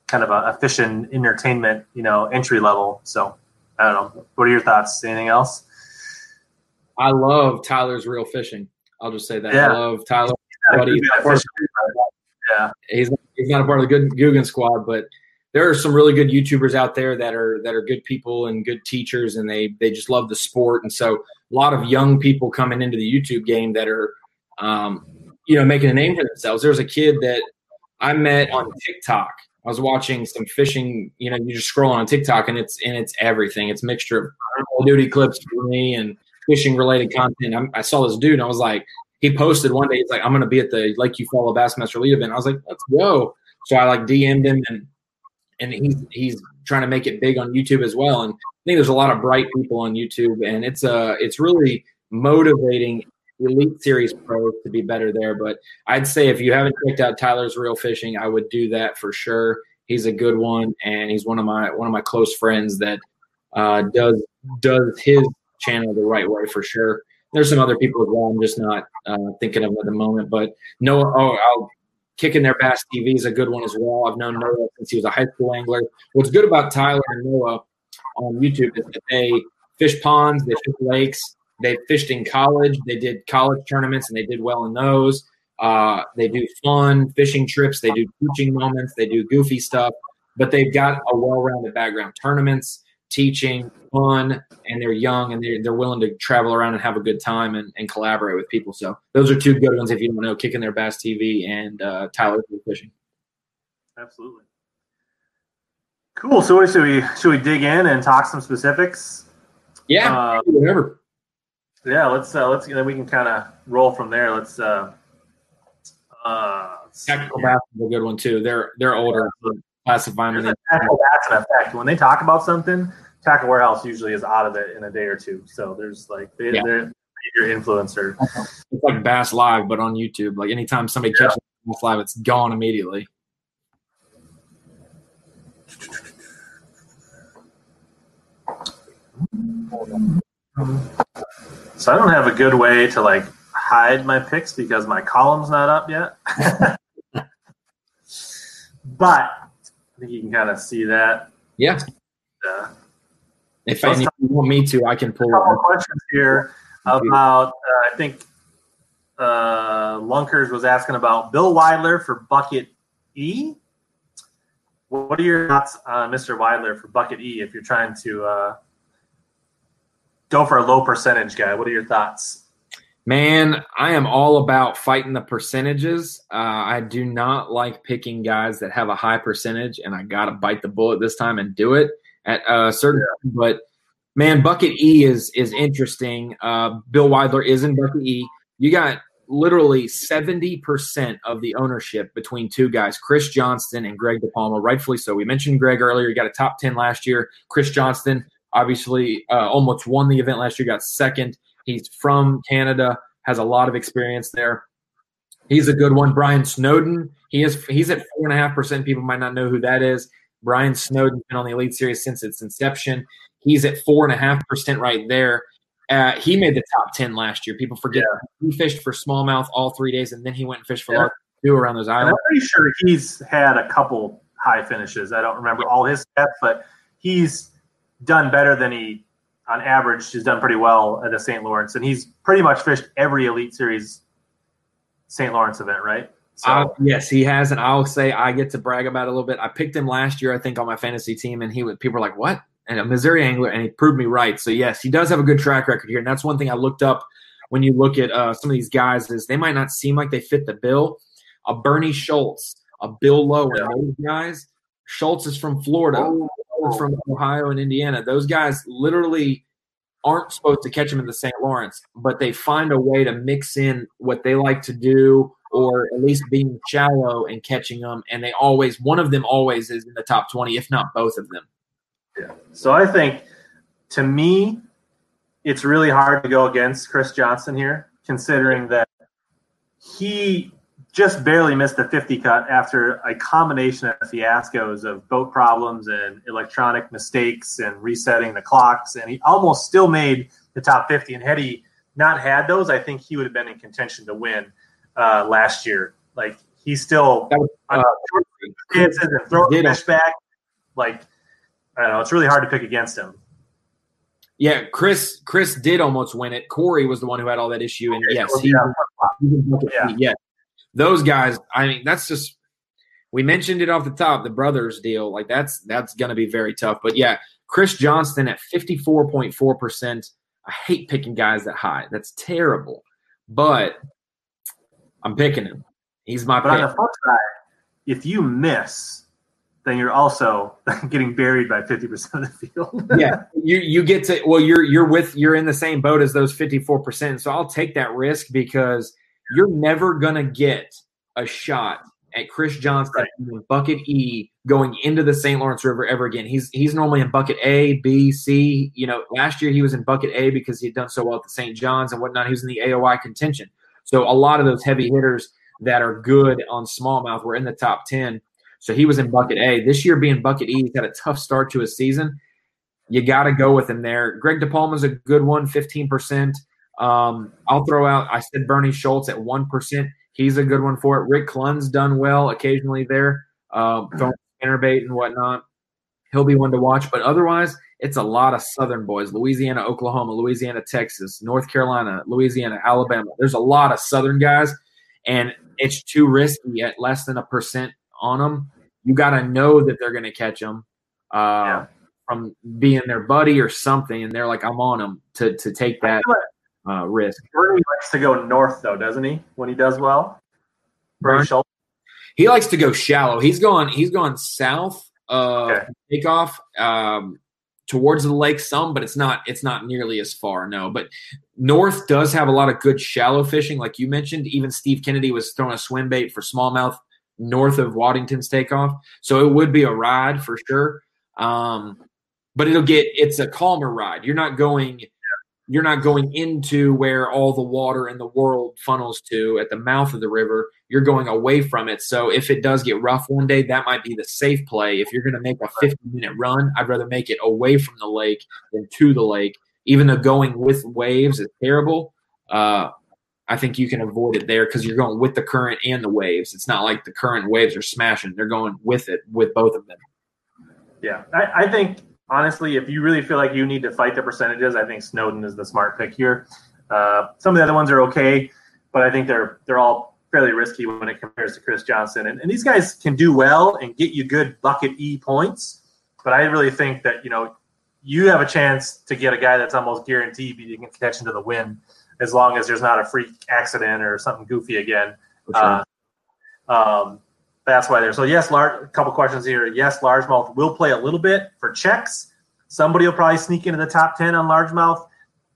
kind of a, a fishing entertainment you know entry level. So I don't know. What are your thoughts? Anything else? I love Tyler's Real Fishing. I'll just say that. Yeah. I love Tyler. He's yeah, he's he's not a part of the good Googan squad, but there are some really good YouTubers out there that are that are good people and good teachers, and they they just love the sport. And so a lot of young people coming into the YouTube game that are, um, you know, making a name for themselves. There's a kid that I met on TikTok. I was watching some fishing. You know, you just scroll on TikTok, and it's and it's everything. It's a mixture of Call of Duty clips for me and fishing related content. I'm, i saw this dude, I was like, he posted one day, he's like, I'm going to be at the Lake Eufaula Bassmaster Elite event. I was like, let's go. So I like DM'd him, and and he's he's trying to make it big on YouTube as well. And I think there's a lot of bright people on YouTube, and it's uh it's really motivating Elite Series pros to be better there. But I'd say if you haven't checked out Tyler's Real Fishing, I would do that for sure. He's a good one, and he's one of my one of my close friends that uh, does does his channel the right way for sure. There's some other people as well. I'm just not uh, thinking of at the moment. But Noah, oh, I'll, kicking their bass TV is a good one as well. I've known Noah since he was a high school angler. What's good about Tyler and Noah on YouTube is that they fish ponds, they fish lakes, they fished in college, they did college tournaments, and they did well in those. Uh, they do fun fishing trips, they do teaching moments, they do goofy stuff, but they've got a well-rounded background. Tournaments, teaching, fun, and they're young and they're, they're willing to travel around and have a good time and, and collaborate with people. So those are two good ones if you don't know, Kicking Their Bass TV and uh, Tyler Fishing. Absolutely. Cool. So what should we should we dig in and talk some specifics? Yeah, uh, whatever. Yeah, let's uh, let's you know we can kind of roll from there. Let's uh uh Tactical bass is a good one too. They're they're older. So classify them. Tackle that's an effect. When they talk about something, Tackle Warehouse usually is out of it in a day or two. So there's like they, yeah. they're major influencer. It's like Bass Live, but on YouTube. Like anytime somebody catches Bass Live, it's gone immediately. So I don't have a good way to like hide my picks because my column's not up yet. but I think you can kind of see that. Yeah. Uh, if I, you want me to, I can pull. A couple questions here about. Uh, I think uh, Lunkers was asking about Bill Weidler for bucket E. What are your thoughts on Mr. Weidler for bucket E? If you're trying to uh, go for a low percentage guy, what are your thoughts? Man, I am all about fighting the percentages. Uh, I do not like picking guys that have a high percentage, and I got to bite the bullet this time and do it at a certain. Yeah. But man, bucket E is is interesting. Uh, Bill Weidler is in bucket E. You got literally seventy percent of the ownership between two guys, Chris Johnston and Greg DePalma. Rightfully so. We mentioned Greg earlier. He got a top ten last year. Chris Johnston obviously uh, almost won the event last year. Got second. He's from Canada, has a lot of experience there. He's a good one. Brian Snowden, he is he's at four and a half percent. People might not know who that is. Brian Snowden's been on the Elite Series since its inception. He's at four and a half percent right there. Uh, he made the top ten last year. People forget yeah. he fished for smallmouth all three days, and then he went and fished for yeah. large two around those islands. I'm pretty sure he's had a couple high finishes. I don't remember all his stats, but he's done better than he on average, has done pretty well at a St. Lawrence, and he's pretty much fished every Elite Series St. Lawrence event, right? So Uh, yes, he has, and I'll say I get to brag about it a little bit. I picked him last year, I think, on my fantasy team, and he would people were like, "What?" And a Missouri angler, and he proved me right. So yes, he does have a good track record here, and that's one thing I looked up when you look at uh, some of these guys is they might not seem like they fit the bill. A Bernie Schultz, a Bill Lowen, Yeah. and those guys. Schultz is from Florida, Oh. From Ohio and Indiana. Those guys literally aren't supposed to catch them in the St. Lawrence, but they find a way to mix in what they like to do, or at least being shallow and catching them. And they always, one of them always is in the top twenty, if not both of them. Yeah. So I think, to me, it's really hard to go against Chris Johnston here, considering that he just barely missed the 50 cut after a combination of fiascos of boat problems and electronic mistakes and resetting the clocks. And he almost still made the top 50. And had he not had those, I think he would have been in contention to win uh, last year. Like, he's still was, uh, chances and throwing Did the fish back. Like, I don't know. It's really hard to pick against him. Yeah, Chris. Chris did almost win it. Corey was the one who had all that issue, and yes, he, Yeah. he Yeah. Those guys. I mean, that's just. We mentioned it off the top, the brothers deal. Like that's that's going to be very tough. But yeah, Chris Johnston at fifty four point four percent. I hate picking guys that high. That's terrible. But I'm picking him. He's my But on pick. the flip side, if you miss, then you're also getting buried by 50% of the field. yeah, you you get to well, you're you're with you're in the same boat as those fifty four percent. So I'll take that risk because you're never gonna get a shot at Chris Johnston in bucket E going into the St. Lawrence River ever again. He's he's normally in bucket A, B, C. You know, last year he was in bucket A because he had done so well at the St. John's and whatnot. He was in the AOY contention. So a lot of those heavy hitters that are good on smallmouth were in the top ten. So he was in bucket A. This year being bucket E, he's had a tough start to his season. You got to go with him there. Greg DePalma's a good one, 15%. Um, I'll throw out, I said Bernie Schultz at 1%. He's a good one for it. Rick Clunn's done well occasionally there, uh, throwing spinnerbait and whatnot. He'll be one to watch. But otherwise, it's a lot of Southern boys Louisiana, Oklahoma, Louisiana, Texas, North Carolina, Louisiana, Alabama. There's a lot of Southern guys, and it's too risky at less than a percent on them. You got to know that they're going to catch them. Uh, Yeah. From being their buddy or something, and they're like, "I'm on them" to to take that uh, risk. Bernie likes to go north, though, doesn't he? When he does well, Bernie? Schultz. He likes to go shallow. He's gone. He's gone south of Okay. takeoff um, towards the lake some, but it's not. It's not nearly as far. No, but north does have a lot of good shallow fishing, like you mentioned. Even Steve Kennedy was throwing a swim bait for smallmouth north of Waddington's takeoff, so it would be a ride for sure. Um, but it'll get. It's a calmer ride. You're not going. You're not going into where all the water in the world funnels to at the mouth of the river you're going away from it. So if it does get rough one day, that might be the safe play. If you're going to make a 50 minute run, I'd rather make it away from the lake than to the lake. Even though going with waves is terrible, uh, I think you can avoid it there because you're going with the current and the waves. It's not like the current waves are smashing; they're going with it with both of them. Yeah, I, I think honestly, if you really feel like you need to fight the percentages, I think Snowden is the smart pick here. Uh, some of the other ones are okay, but I think they're they're all fairly risky when it compares to Chris Johnston. And, and these guys can do well and get you good bucket E points, but I really think that you know you have a chance to get a guy that's almost guaranteed being in contention to the win, as long as there's not a freak accident or something goofy again. Sure. Uh, um, that's why there's so yes, large. A couple questions here. Yes, largemouth will play a little bit for checks. Somebody will probably sneak into the top ten on largemouth,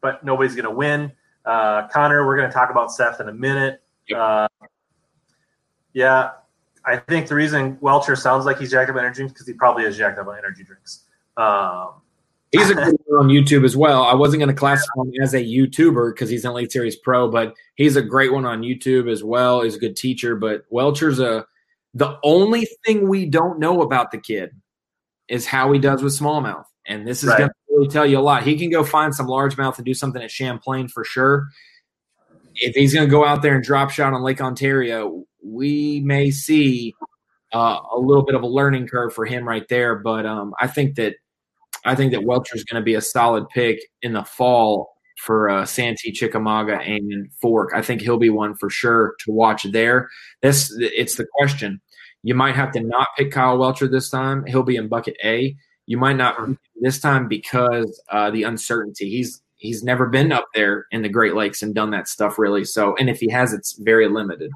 but nobody's going to win. Uh, Connor, we're going to talk about Seth in a minute. Yep. Uh, yeah, I think the reason Welcher sounds like he's jacked up on energy because he probably is jacked up on energy drinks. Um, He's a good one on YouTube as well. I wasn't going to classify him as a YouTuber because he's an Elite Series Pro, but he's a great one on YouTube as well. He's a good teacher. But Welcher's a the only thing we don't know about the kid is how he does with smallmouth, and this is Right. going to really tell you a lot. He can go find some largemouth and do something at Champlain for sure. If he's going to go out there and drop shot on Lake Ontario, we may see uh, a little bit of a learning curve for him right there. But um, I think that I think that Welcher's going to be a solid pick in the fall for uh, Santee, Chickamauga, and Fork. I think he'll be one for sure to watch there. This it's the question. You might have to not pick Kyle Welcher this time. He'll be in bucket A. You might not this time because uh, the uncertainty. He's he's never been up there in the Great Lakes and done that stuff really. So, and if he has, it's very limited.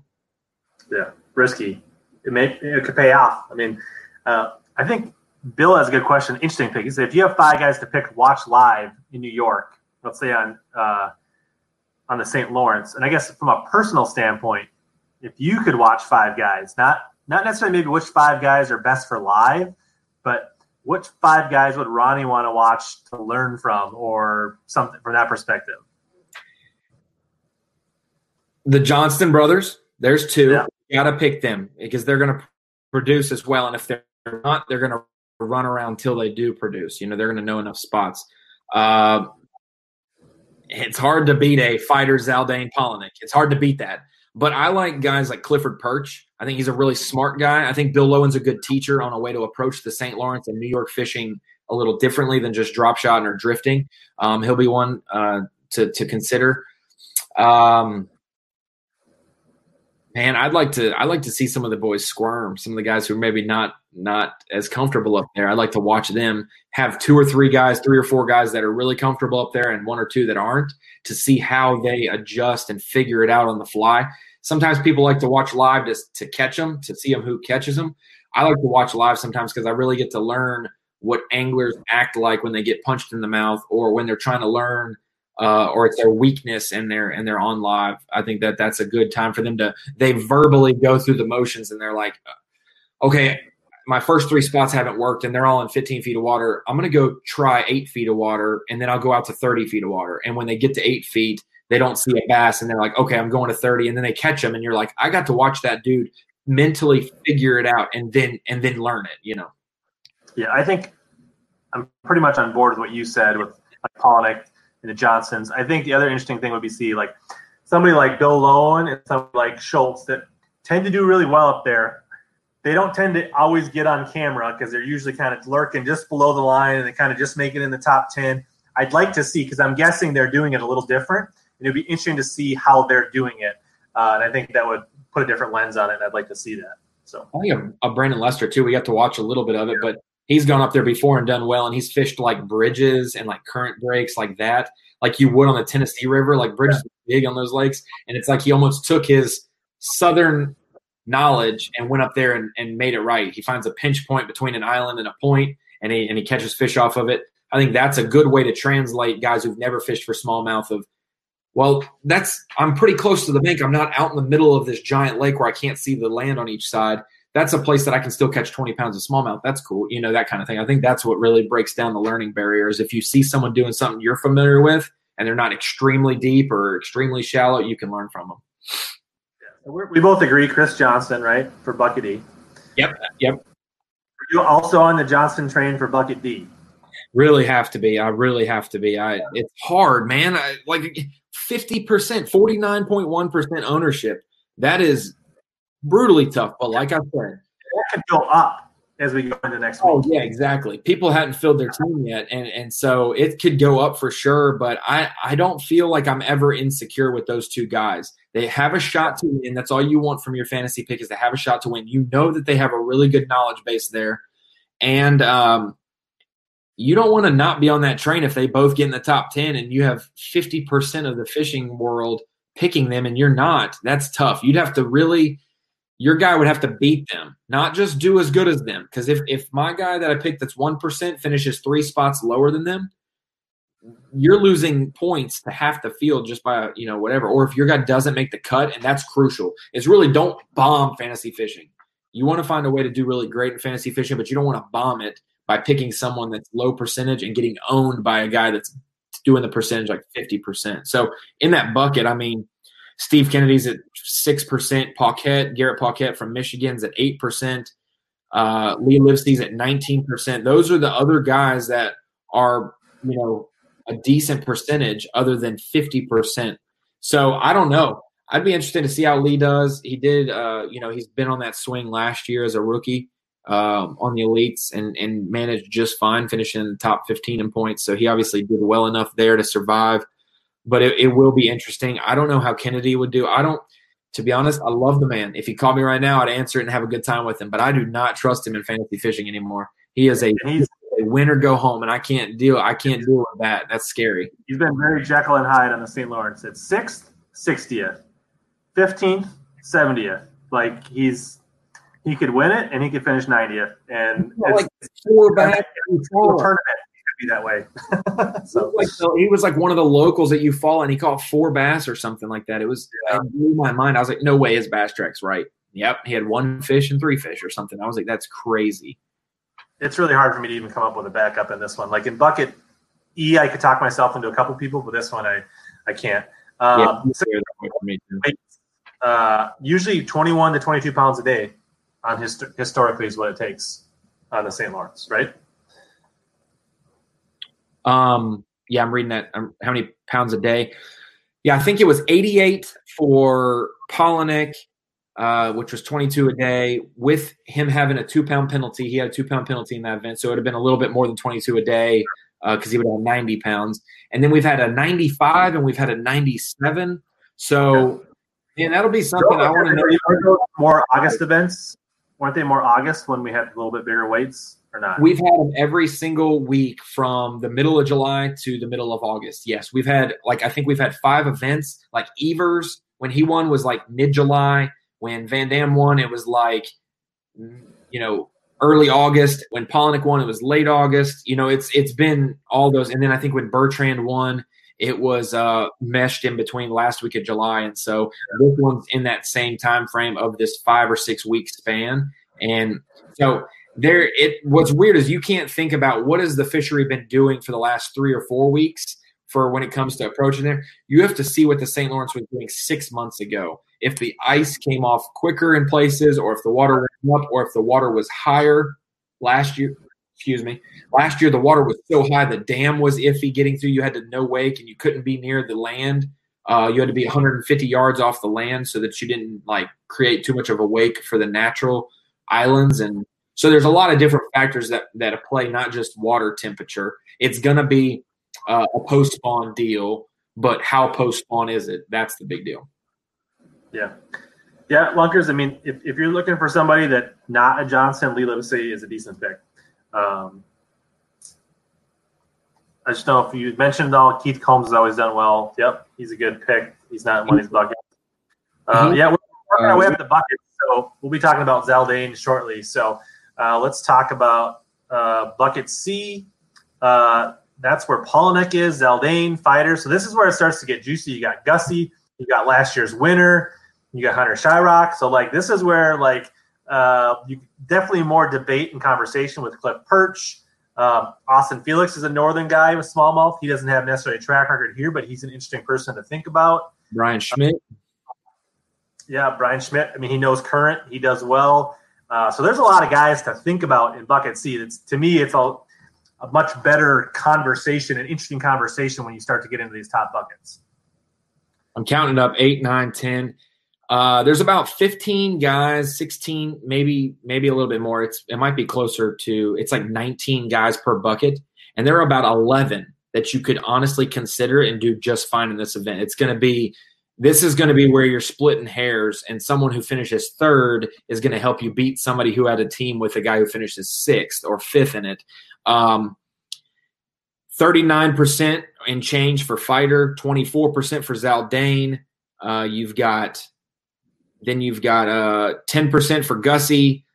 Yeah, risky. It may it could pay off. I mean, uh, I think Bill has a good question. Interesting pick. He said if you have five guys to pick, watch live in New York. Let's say on uh, on the St. Lawrence, and I guess from a personal standpoint, if you could watch five guys, not not necessarily maybe which five guys are best for live, but which five guys would Ronnie want to watch to learn from or something from that perspective? The Johnston brothers, there's two. Yeah. You got to pick them because they're going to produce as well. And if they're not, they're going to run around till they do produce. You know, they're going to know enough spots. Uh, it's hard to beat a Feider Zaldain Palaniuk. It's hard to beat that. But I like guys like Clifford Pirch. I think he's a really smart guy. I think Bill Lowen's a good teacher on a way to approach the St. Lawrence and New York fishing a little differently than just drop shot or drifting. Um, he'll be one uh, to to consider. Um, man, I'd like to I'd like to see some of the boys squirm. Some of the guys who are maybe not not as comfortable up there. I'd like to watch them have two or three guys, three or four guys that are really comfortable up there, and one or two that aren't, to see how they adjust and figure it out on the fly sometimes people like to watch live to, to catch them, to see them who catches them. I like to watch live sometimes because I really get to learn what anglers act like when they get punched in the mouth or when they're trying to learn uh, or it's their weakness and they're and they're on live. I think that that's a good time for them to they verbally go through the motions and they're like, okay, my first three spots haven't worked and they're all in 15 feet of water. I'm going to go try eight feet of water and then I'll go out to 30 feet of water. And when they get to eight feet, they don't see a bass and they're like, okay, I'm going to 30, and then they catch them, and you're like, I got to watch that dude mentally figure it out and then and then learn it, you know. Yeah, I think I'm pretty much on board with what you said with like Palaniuk and the Johnstons. I think the other interesting thing would be see like somebody like Bill Lowen and somebody like Schultz that tend to do really well up there. They don't tend to always get on camera because they're usually kind of lurking just below the line and they kind of just make it in the top 10. I'd like to see because I'm guessing they're doing it a little different it'd be interesting to see how they're doing it. Uh, and I think that would put a different lens on it. And I'd like to see that. So I think of, Brandon Lester too. We got to watch a little bit of it, but he's gone up there before and done well, and he's fished like bridges and like current breaks like that, like you would on the Tennessee River. Like bridges yeah. big on those lakes, and it's like he almost took his southern knowledge and went up there and, and made it right. He finds a pinch point between an island and a point, and he and he catches fish off of it. I think that's a good way to translate guys who've never fished for smallmouth of well, that's I'm pretty close to the bank. I'm not out in the middle of this giant lake where I can't see the land on each side. That's a place that I can still catch 20 pounds of smallmouth. That's cool, you know, that kind of thing. I think that's what really breaks down the learning barriers. If you see someone doing something you're familiar with and they're not extremely deep or extremely shallow, you can learn from them. We're, we both agree, Chris Johnston right, for Bucket D. Yep, yep. Are you also on the Johnston train for Bucket D? Really have to be. I really have to be. I. It's hard, man. I, like 50%, 49.1% ownership. That is brutally tough. But like I said, that could go up as we go into next oh, week. Oh, yeah, exactly. People hadn't filled their team yet. And and so it could go up for sure. But I, I don't feel like I'm ever insecure with those two guys. They have a shot to win. That's all you want from your fantasy pick is to have a shot to win. You know that they have a really good knowledge base there. And um, you don't want to not be on that train if they both get in the top 10 and you have 50% of the fishing world picking them and you're not. That's tough. You'd have to really your guy would have to beat them, not just do as good as them. Because if, if my guy that I picked that's 1% finishes three spots lower than them, you're losing points to half the field just by, you know, whatever. Or if your guy doesn't make the cut, and that's crucial. It's really don't bomb fantasy fishing. You want to find a way to do really great in fantasy fishing, but you don't want to bomb it by picking someone that's low percentage and getting owned by a guy that's doing the percentage like 50%. So in that bucket, I mean, Steve Kennedy's at 6%, Paquette, Garrett Paquette from Michigan's at 8%, uh, Lee Livesey's at 19%. Those are the other guys that are, you know, a decent percentage other than 50%. So I don't know. I'd be interested to see how Lee does. He did, uh, you know, he's been on that swing last year as a rookie um, on the elites and, and managed just fine, finishing in the top 15 in points. So he obviously did well enough there to survive. but it, it will be interesting. I don't know how Kennedy would do. I don't. To be honest, I love the man. If he called me right now, I'd answer it and have a good time with him. But I do not trust him in fantasy fishing anymore. He is a, a win or go home, and I can't deal. I can't deal with that. That's scary. he's been very Jekyll and Hyde on the St. Lawrence. It's sixth, sixtieth, fifteenth, seventieth. Like he's he could win it and he could finish ninetieth. And it's, like four back. tournament he could be that way. so like so he was like one of the locals that you fall and he caught four bass or something like that. It was Yeah. it blew my mind. I was like, no way, his bass track's right. Yep, he had one fish and three fish or something. I was like, that's crazy. it's really hard for me to even come up with a backup in this one. Like in bucket E, I could talk myself into a couple people, but this one I I can't. Um, yeah, he was there that way for me too. uh, usually 21 to 22 pounds a day on hist- historically is what it takes on the St. Lawrence, right? Um, yeah, I'm reading that. Um, how many pounds a day? Yeah, I think it was 88 for Palaniuk, uh, which was 22 a day. With him having a two pound penalty, he had a two pound penalty in that event, so it would have been a little bit more than 22 a day because he would have 90 pounds. And then we've had a 95 and we've had a 97. So, man, that'll be something I want to know. More August events. Weren't they more August when we had a little bit bigger weights or not? We've had them every single week from the middle of July to the middle of August. Yes, we've had like I think we've had five events. Like Evers, when he won was like mid July. When Van Dam won, it was like mm, you know early August. When Palaniuk won, it was late August. You know, it's it's been all those. And then I think when Bertrand won, it was uh, meshed in between last week of July, and so this one's in that same time frame of this five or six week span. And so there, it what's weird is you can't think about what has the fishery been doing for the last three or four weeks for when it comes to approaching there. You have to see what the St. Lawrence was doing six months ago. If the ice came off quicker in places, or if the water went up, or if the water was higher last year. Excuse me. Last year, the water was so high, the dam was iffy getting through. You had to no wake, and you couldn't be near the land. Uh, you had to be 150 yards off the land so that you didn't like create too much of a wake for the natural islands. And so there's a lot of different factors that that play, not just water temperature. It's going to be uh, a post spawn deal, but how post spawn is it? That's the big deal. Yeah. Yeah, Lunkers, I mean, if, if you're looking for somebody that not a Johnston, Lee Livesey is a decent pick. Um, I just know if you mentioned all, Keith Combs has always done well. Yep, he's a good pick. He's not in one of these buckets. Uh, Mhm. yeah, we're working our way up the bucket, so we'll be talking about Zaldain shortly. So uh, let's talk about uh, bucket C. Uh, that's where Palaniuk is, Zaldain, Feider. So this is where it starts to get juicy. You got Gussie, you got last year's winner, you got Hunter Shryock. So like this is where like uh, you definitely more debate and conversation with Cliff Pirch. Um, Austin Felix is a northern guy with smallmouth. He doesn't have necessarily a track record here, but he's an interesting person to think about. Bryan Schmitt. Yeah, Bryan Schmitt. I mean, he knows current. He does well. Uh, so there's a lot of guys to think about in bucket C. It's to me, it's a, a much better conversation, an interesting conversation when you start to get into these top buckets. I'm counting up eight, nine, ten. Uh, there's about 15 guys, 16, maybe maybe a little bit more. It's it might be closer to it's like 19 guys per bucket, and there are about 11 that you could honestly consider and do just fine in this event. It's going to be this is going to be where you're splitting hairs, and someone who finishes third is going to help you beat somebody who had a team with a guy who finishes sixth or fifth in it. Um, 39% in change for Feider, 24% for Zaldain. Uh, you've got then you've got uh, 10% for Gussie,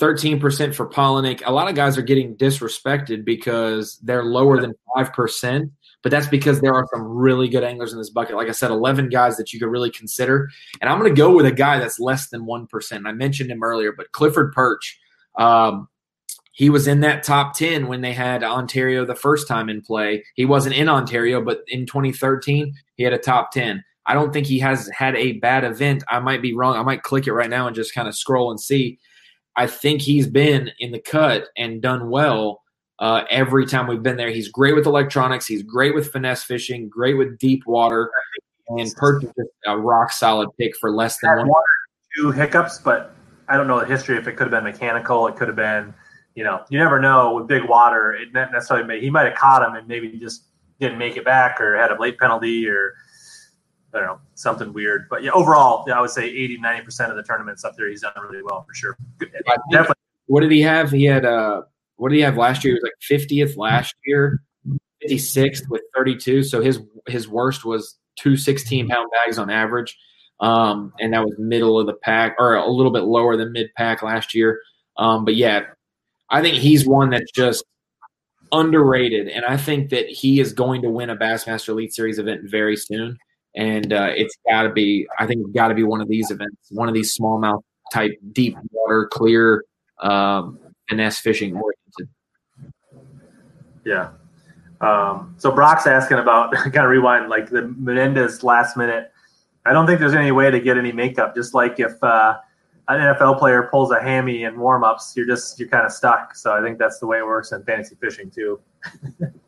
13% for Palaniuk. A lot of guys are getting disrespected because they're lower than 5%, but that's because there are some really good anglers in this bucket. Like I said, 11 guys that you could really consider. And I'm going to go with a guy that's less than 1%. I mentioned him earlier, but Clifford Pirch. Um, he was in that top 10 when they had Ontario the first time in play. He wasn't in Ontario, but in 2013, he had a top 10. I don't think he has had a bad event. I might be wrong. I might click it right now and just kind of scroll and see. I think he's been in the cut and done well uh, every time we've been there. He's great with electronics. He's great with finesse fishing, great with deep water, and just a rock solid pick for less than one. one two hiccups, but I don't know the history. If it could have been mechanical, it could have been, you know, you never know with big water. It necessarily may, he might have caught him and maybe just didn't make it back or had a late penalty or I don't know something weird. But yeah, overall, yeah, I would say 80, 90 percent of the tournaments up there, he's done really well for sure. Definitely. What did he have? He had uh, what did he have last year? He was like fiftieth last year, fifty sixth with thirty two. So his his worst was two 16 pound bags on average. Um, and that was middle of the pack or a little bit lower than mid pack last year. Um, but yeah, I think he's one that's just underrated, and I think that he is going to win a Bassmaster Elite Series event very soon. And uh, it's got to be, I think, it's got to be one of these events, one of these smallmouth type, deep water, clear, um, finesse fishing oriented. Yeah. Um, so Brock's asking about kind of rewind like the Menendez last minute. I don't think there's any way to get any makeup. Just like if uh, an NFL player pulls a hammy in warmups, you're just you're kind of stuck. So I think that's the way it works in fantasy fishing too.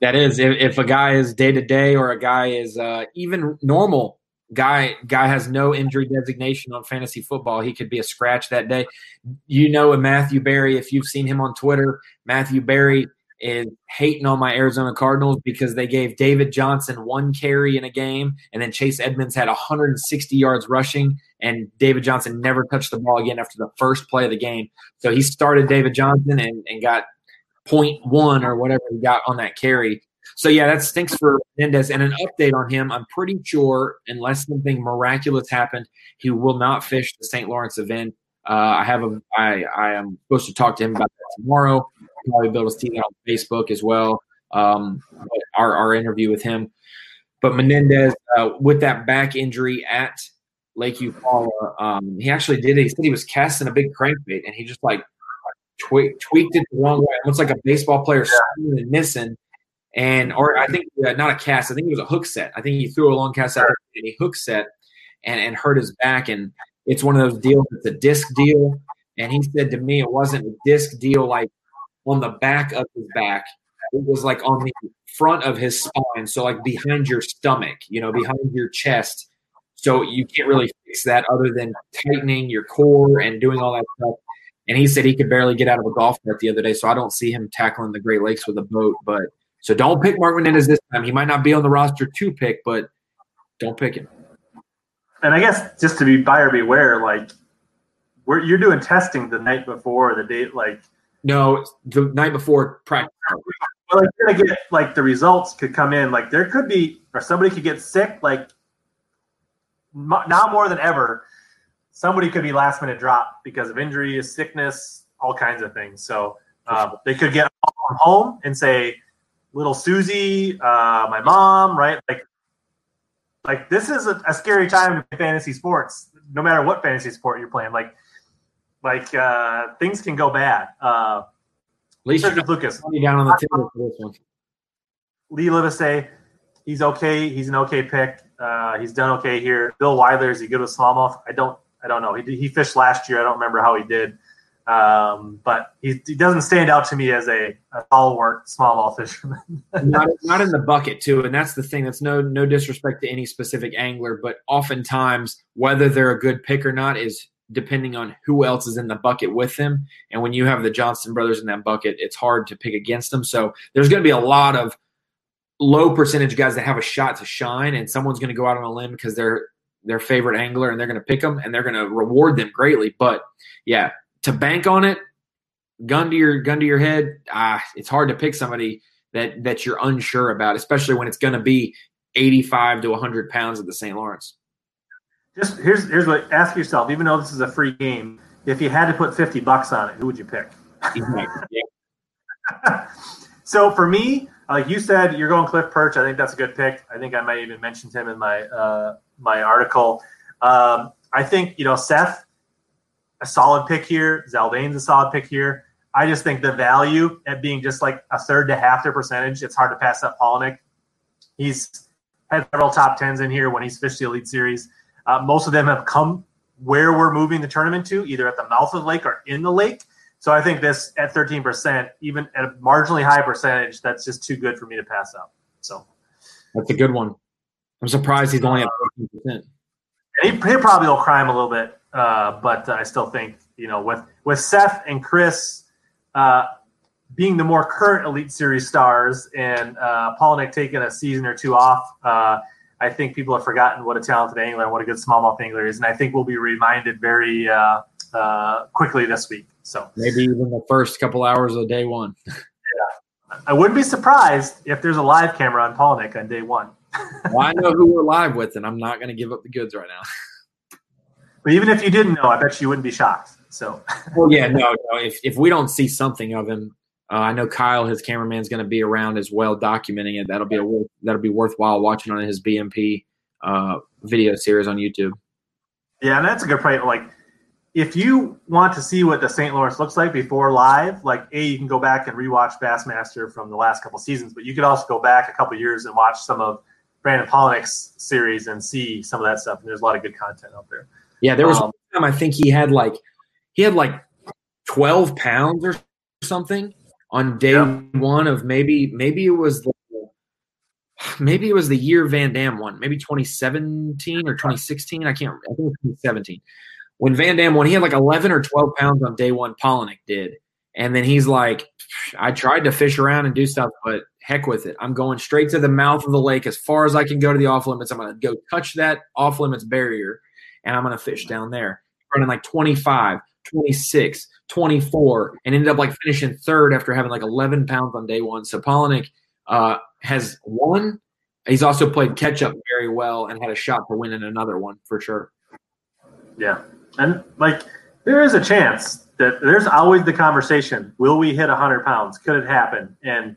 that is, if, if, a guy is day to day or a guy is uh, even normal guy guy has no injury designation on fantasy football, he could be a scratch that day. You know, a Matthew Berry, if you've seen him on Twitter, Matthew Berry is hating on my Arizona Cardinals because they gave David Johnson one carry in a game, and then Chase Edmonds had 160 yards rushing, and David Johnson never touched the ball again after the first play of the game. So he started David Johnson and, and got 0.1 or whatever he got on that carry. So yeah, that stinks for Menendez. And an update on him, I'm pretty sure, unless something miraculous happened, he will not fish the St. Lawrence event. Uh, I have a I I am supposed to talk to him about that tomorrow probably build his team on Facebook as well. Um, our, our interview with him. But Menendez, uh, with that back injury at Lake Eufaula, um, he actually did it. He said he was casting a big crankbait and he just like tweaked, tweaked it the wrong way. It looks like a baseball player yeah. and missing. And, or I think uh, not a cast, I think it was a hook set. I think he threw a long cast out and he hook set and, and hurt his back. And it's one of those deals, it's a disc deal. And he said to me, it wasn't a disc deal like on the back of his back. It was like on the front of his spine, so like behind your stomach, you know, behind your chest. So you can't really fix that other than tightening your core and doing all that stuff. And he said he could barely get out of a golf cart the other day, so I don't see him tackling the Great Lakes with a boat. But so don't pick Mark Menendez this time. He might not be on the roster to pick, but don't pick him. And I guess just to be buyer beware, like we're, you're doing testing the night before the date, like no, the night before practice. Well, like, gonna get like the results could come in. Like there could be, or somebody could get sick. Like now more than ever, somebody could be last minute drop because of injury, sickness, all kinds of things. So um, they could get home and say, "Little Susie, uh, my mom," right? Like, like this is a, a scary time play fantasy sports. No matter what fantasy sport you're playing, like like uh, things can go bad. Uh, At least Lucas down on the table for this one. Lee Livesay, he's okay. He's an okay pick. Uh, he's done okay here. Bill Weidler is he good with smallmouth? I don't. I don't know. He he fished last year. I don't remember how he did. Um, but he, he doesn't stand out to me as a, a stalwart smallmouth fisherman. not, not in the bucket too, and that's the thing. That's no no disrespect to any specific angler, but oftentimes whether they're a good pick or not is depending on who else is in the bucket with them. And when you have the Johnston brothers in that bucket, it's hard to pick against them. So there's going to be a lot of low percentage guys that have a shot to shine, and someone's going to go out on a limb because they're their favorite angler and they're going to pick them and they're going to reward them greatly. But yeah, to bank on it, gun to your gun to your head, ah, it's hard to pick somebody that that you're unsure about, especially when it's going to be 85 to 100 pounds at the St. Lawrence. Just here's here's what ask yourself. Even though this is a free game, if you had to put fifty bucks on it, who would you pick? so for me, like you said, you're going Cliff Pirch. I think that's a good pick. I think I might even mention him in my uh, my article. Um, I think you know Seth, a solid pick here. Zaldain's a solid pick here. I just think the value at being just like a third to half their percentage, it's hard to pass up Palaniuk. He's had several top tens in here when he's fished the Elite Series. Uh, most of them have come where we're moving the tournament to, either at the mouth of the lake or in the lake. So I think this at 13%, even at a marginally high percentage, that's just too good for me to pass up. So that's a good one. I'm surprised he's only at 13%. He, he probably will crime a little bit, uh, but I still think you know with with Seth and Chris, uh, being the more current Elite Series stars and uh, Palaniuk taking a season or two off, uh, I think people have forgotten what a talented angler and what a good smallmouth angler is, and I think we'll be reminded very uh, uh, quickly this week. So maybe even the first couple hours of day one. yeah, I wouldn't be surprised if there's a live camera on Palaniuk on day one. well, I know who we're live with, and I'm not going to give up the goods right now. But even if you didn't know, I bet you wouldn't be shocked. So, well, yeah, no, no. If if we don't see something of him, uh, I know Kyle, his cameraman, is going to be around as well, documenting it. That'll be a that'll be worthwhile watching on his BMP uh, video series on YouTube. Yeah, and that's a good point. Like, if you want to see what the St. Lawrence looks like before live, like a you can go back and rewatch Bassmaster from the last couple seasons, but you could also go back a couple years and watch some of Brandon Palaniuk's series and see some of that stuff. And there's a lot of good content out there. Yeah, there was um, one time I think he had like he had like twelve pounds or something on day yeah. one of maybe maybe it was the maybe it was the year Van Dam won, maybe 2017 or 2016. I can't. Remember. I think it was 2017 when Van Dam won. He had like 11 or 12 pounds on day one. Palaniuk did, and then he's like, I tried to fish around and do stuff, but heck with it. I'm going straight to the mouth of the lake as far as I can go to the off limits. I'm going to go touch that off limits barrier, and I'm going to fish down there. Running like 25, 26, 24, and ended up like finishing third after having like 11 pounds on day one. So Palaniuk uh, has won. He's also played catch up very well and had a shot to win in another one for sure. Yeah. And like, there is a chance that there's always the conversation will we hit 100 pounds? Could it happen? And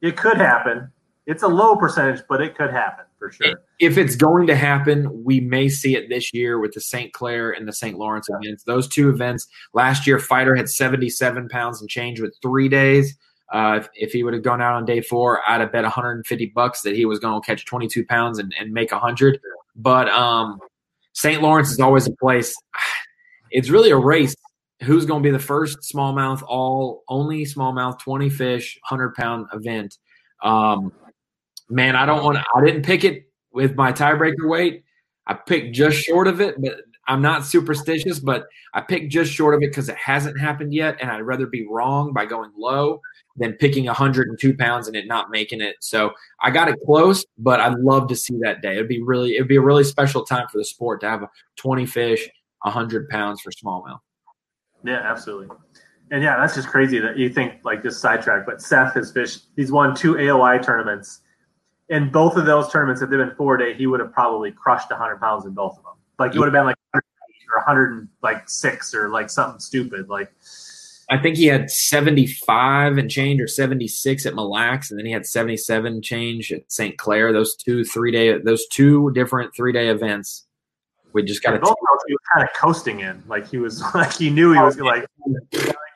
it could happen. It's a low percentage, but it could happen for sure. If it's going to happen, we may see it this year with the St. Clair and the St. Lawrence events. Those two events last year, Feider had 77 pounds and change with three days. Uh, if, if, he would have gone out on day four, I'd have bet 150 bucks that he was going to catch 22 pounds and, and make 100. But um, St. Lawrence is always a place. It's really a race. Who's going to be the first smallmouth, all only smallmouth, 20 fish, 100 pound event? Um, man, I don't want to, I didn't pick it with my tiebreaker weight. I picked just short of it, but I'm not superstitious, but I picked just short of it because it hasn't happened yet. And I'd rather be wrong by going low than picking 102 pounds and it not making it. So I got it close, but I'd love to see that day. It'd be really, it'd be a really special time for the sport to have a 20 fish, 100 pounds for smallmouth. Yeah, absolutely. And yeah, that's just crazy that you think like just sidetrack, but Seth has fished, he's won two AOY tournaments in both of those tournaments, if they've been four day, he would have probably crushed 100 pounds in both of them. Like, it would have been like or 106 or like something stupid. Like, I think he had 75 and change or 76 at Mille Lacs, and then he had 77 change at St. Clair. Those two three day, those two different three day events. We just got to. Both he was kind of coasting in, like he was, like he knew he was like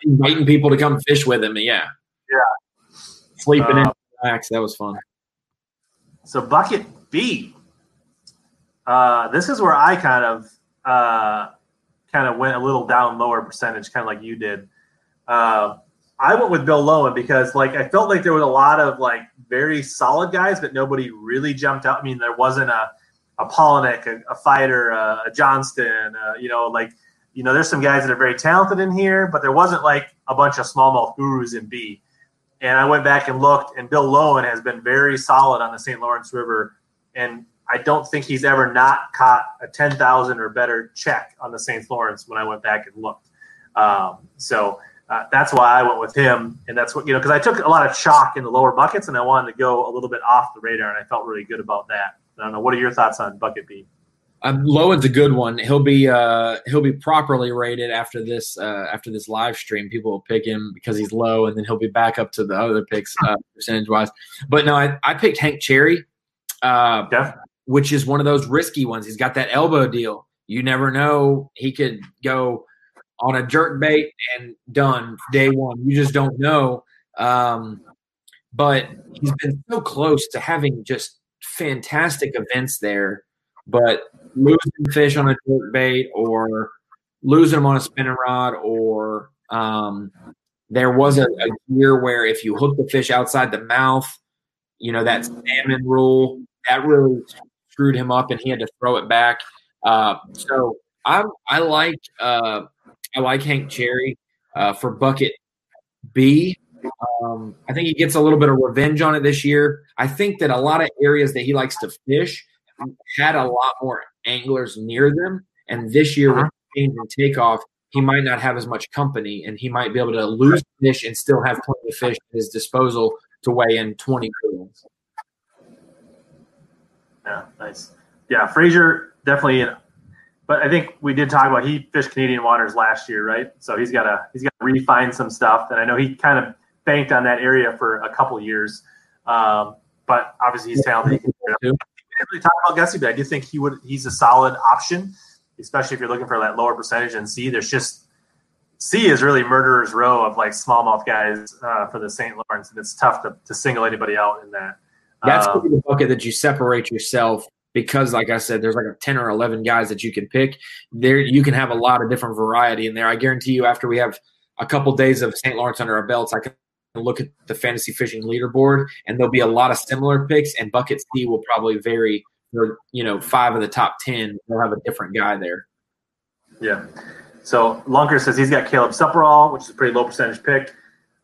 inviting people to come fish with him. Yeah, yeah, sleeping uh, in Lacs. That was fun. So bucket B. Uh, this is where I kind of uh, kind of went a little down lower percentage, kind of like you did. Uh, I went with Bill Lowen because like I felt like there was a lot of like very solid guys, but nobody really jumped out. I mean, there wasn't a a Palaniuk, a, a Feider, a, a Johnston, uh, you know, like you know, there's some guys that are very talented in here, but there wasn't like a bunch of smallmouth gurus in B. And I went back and looked, and Bill Lowen has been very solid on the St. Lawrence River. And I don't think he's ever not caught a 10,000 or better check on the St. Lawrence when I went back and looked. Um, so uh, that's why I went with him. And that's what, you know, because I took a lot of chalk in the lower buckets and I wanted to go a little bit off the radar, and I felt really good about that. I don't know. What are your thoughts on Bucket B? Um, Lowen's a good one. He'll be uh, he'll be properly rated after this uh, after this live stream. People will pick him because he's low, and then he'll be back up to the other picks uh, percentage wise. But no, I, I picked Hank Cherry, uh, which is one of those risky ones. He's got that elbow deal. You never know; he could go on a jerk bait and done day one. You just don't know. Um, but he's been so close to having just fantastic events there but losing fish on a jerk bait or losing them on a spinning rod or um, there was a, a, year where if you hook the fish outside the mouth, you know, that salmon rule, that really screwed him up and he had to throw it back. Uh, so I I like uh, I like Hank Cherry uh, for bucket B. Um, I think he gets a little bit of revenge on it this year. I think that a lot of areas that he likes to fish had a lot more anglers near them, and this year uh-huh. with change and takeoff, he might not have as much company, and he might be able to lose fish and still have plenty of fish at his disposal to weigh in twenty pounds. Yeah, nice. Yeah, Frazier definitely. But I think we did talk about he fished Canadian waters last year, right? So he's got to he's got to refine some stuff, and I know he kind of banked on that area for a couple years. Um, but obviously he's talented. He didn't really talk about Gussie, but I do think he would. He's a solid option, especially if you're looking for that lower percentage. And C, there's just C is really murderer's row of like smallmouth guys uh, for the St. Lawrence, and it's tough to, to single anybody out in that. That's um, the bucket that you separate yourself because, like I said, there's like a ten or eleven guys that you can pick. There, you can have a lot of different variety in there. I guarantee you, after we have a couple days of St. Lawrence under our belts, I can look at the fantasy fishing leaderboard, and there'll be a lot of similar picks. And bucket C will probably vary. For you know, five of the top ten, they'll have a different guy there. Yeah. So Lunker says he's got Caleb Sumrall, which is a pretty low percentage pick.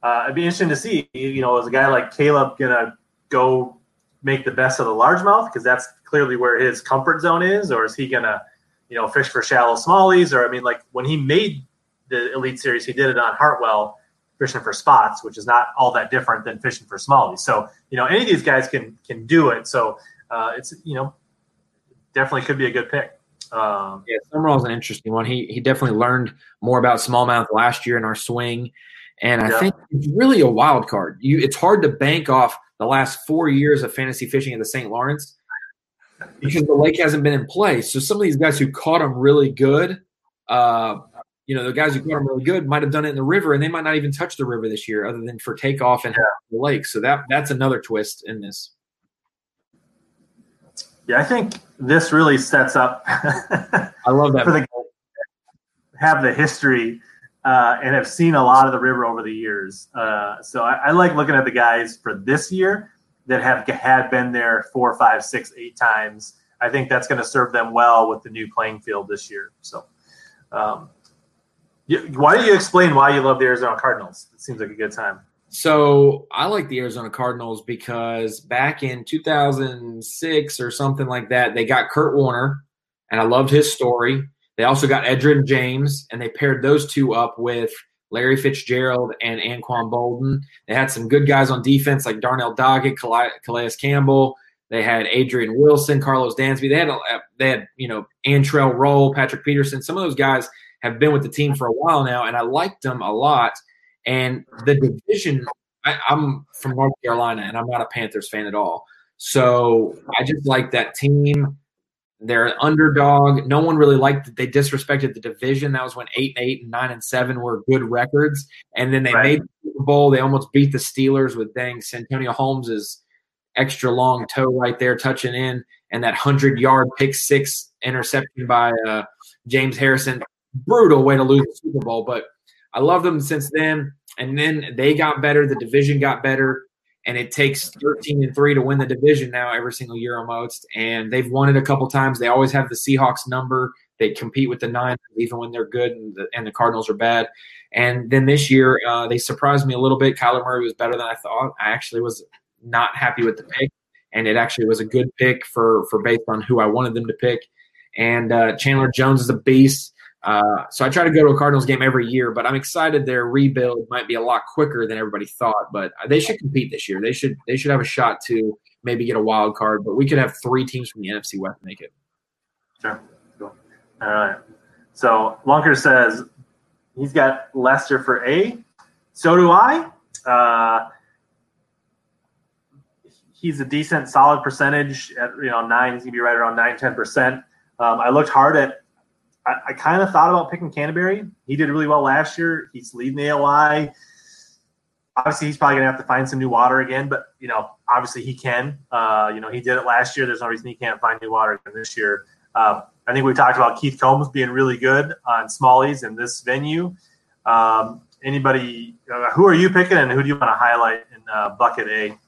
Uh, it'd be interesting to see, you know, is a guy like Caleb gonna go make the best of the largemouth because that's clearly where his comfort zone is, or is he gonna, you know, fish for shallow smallies? Or I mean, like when he made the Elite Series, he did it on Hartwell fishing for spots, which is not all that different than fishing for smallies. So you know, any of these guys can can do it. So uh, it's you know, definitely could be a good pick. Um, yeah, is an interesting one. He he definitely learned more about smallmouth last year in our swing, and I yeah. think it's really a wild card. You, it's hard to bank off the last four years of fantasy fishing in the St. Lawrence because the lake hasn't been in place. So some of these guys who caught them really good, uh, you know, the guys who caught them really good might have done it in the river, and they might not even touch the river this year, other than for takeoff and yeah. the lake. So that that's another twist in this. Yeah, I think this really sets up. I love that. For the, have the history uh, and have seen a lot of the river over the years. Uh, so I, I, like looking at the guys for this year that have had been there four, five, six, eight times. I think that's going to serve them well with the new playing field this year. So, um, why don't you explain why you love the Arizona Cardinals? It seems like a good time. So I like the Arizona Cardinals because back in 2006 or something like that, they got Kurt Warner, and I loved his story. They also got Edgerrin James, and they paired those two up with Larry Fitzgerald and Anquan Boldin. They had some good guys on defense like Darnell Dockett, Calais Campbell. They had Adrian Wilson, Carlos Dansby. They had they had you know Antrel Rolle, Patrick Peterson. Some of those guys have been with the team for a while now, and I liked them a lot. And the division, I, I'm from North Carolina, and I'm not a Panthers fan at all. So I just like that team. They're an underdog. No one really liked that they disrespected the division. That was when eight and eight and nine and seven were good records. And then they right. made the Super Bowl. They almost beat the Steelers with dang Santonio Holmes's extra long toe right there touching in, and that hundred yard pick six interception by uh, James Harrison. Brutal way to lose the Super Bowl, but I love them since then. And then they got better. The division got better. And it takes 13 and 3 to win the division now every single year almost. And they've won it a couple times. They always have the Seahawks number. They compete with the Niners even when they're good and the, and the Cardinals are bad. And then this year, uh, they surprised me a little bit. Kyler Murray was better than I thought. I actually was not happy with the pick, and it actually was a good pick for for based on who I wanted them to pick. And uh, Chandler Jones is a beast. Uh, so I try to go to a Cardinals game every year, but I'm excited their rebuild might be a lot quicker than everybody thought. But they should compete this year. They should they should have a shot to maybe get a wild card. But we could have three teams from the NFC West make it. Sure. Cool. All right. So Lunker says he's got Lester for A. So do I. Uh, he's a decent, solid percentage at you know nine. He's gonna be right around nine, ten percent. Um, I looked hard at I, I kind of thought about picking Canterbury. He did really well last year. He's leading the AOY. Obviously, he's probably going to have to find some new water again, but you know, obviously he can. Uh, you know, he did it last year. There's no reason he can't find new water again this year. Uh, I think we talked about Keith Combs being really good on Smallies in this venue. Um, anybody, uh, who are you picking, and who do you want to highlight in uh, bucket A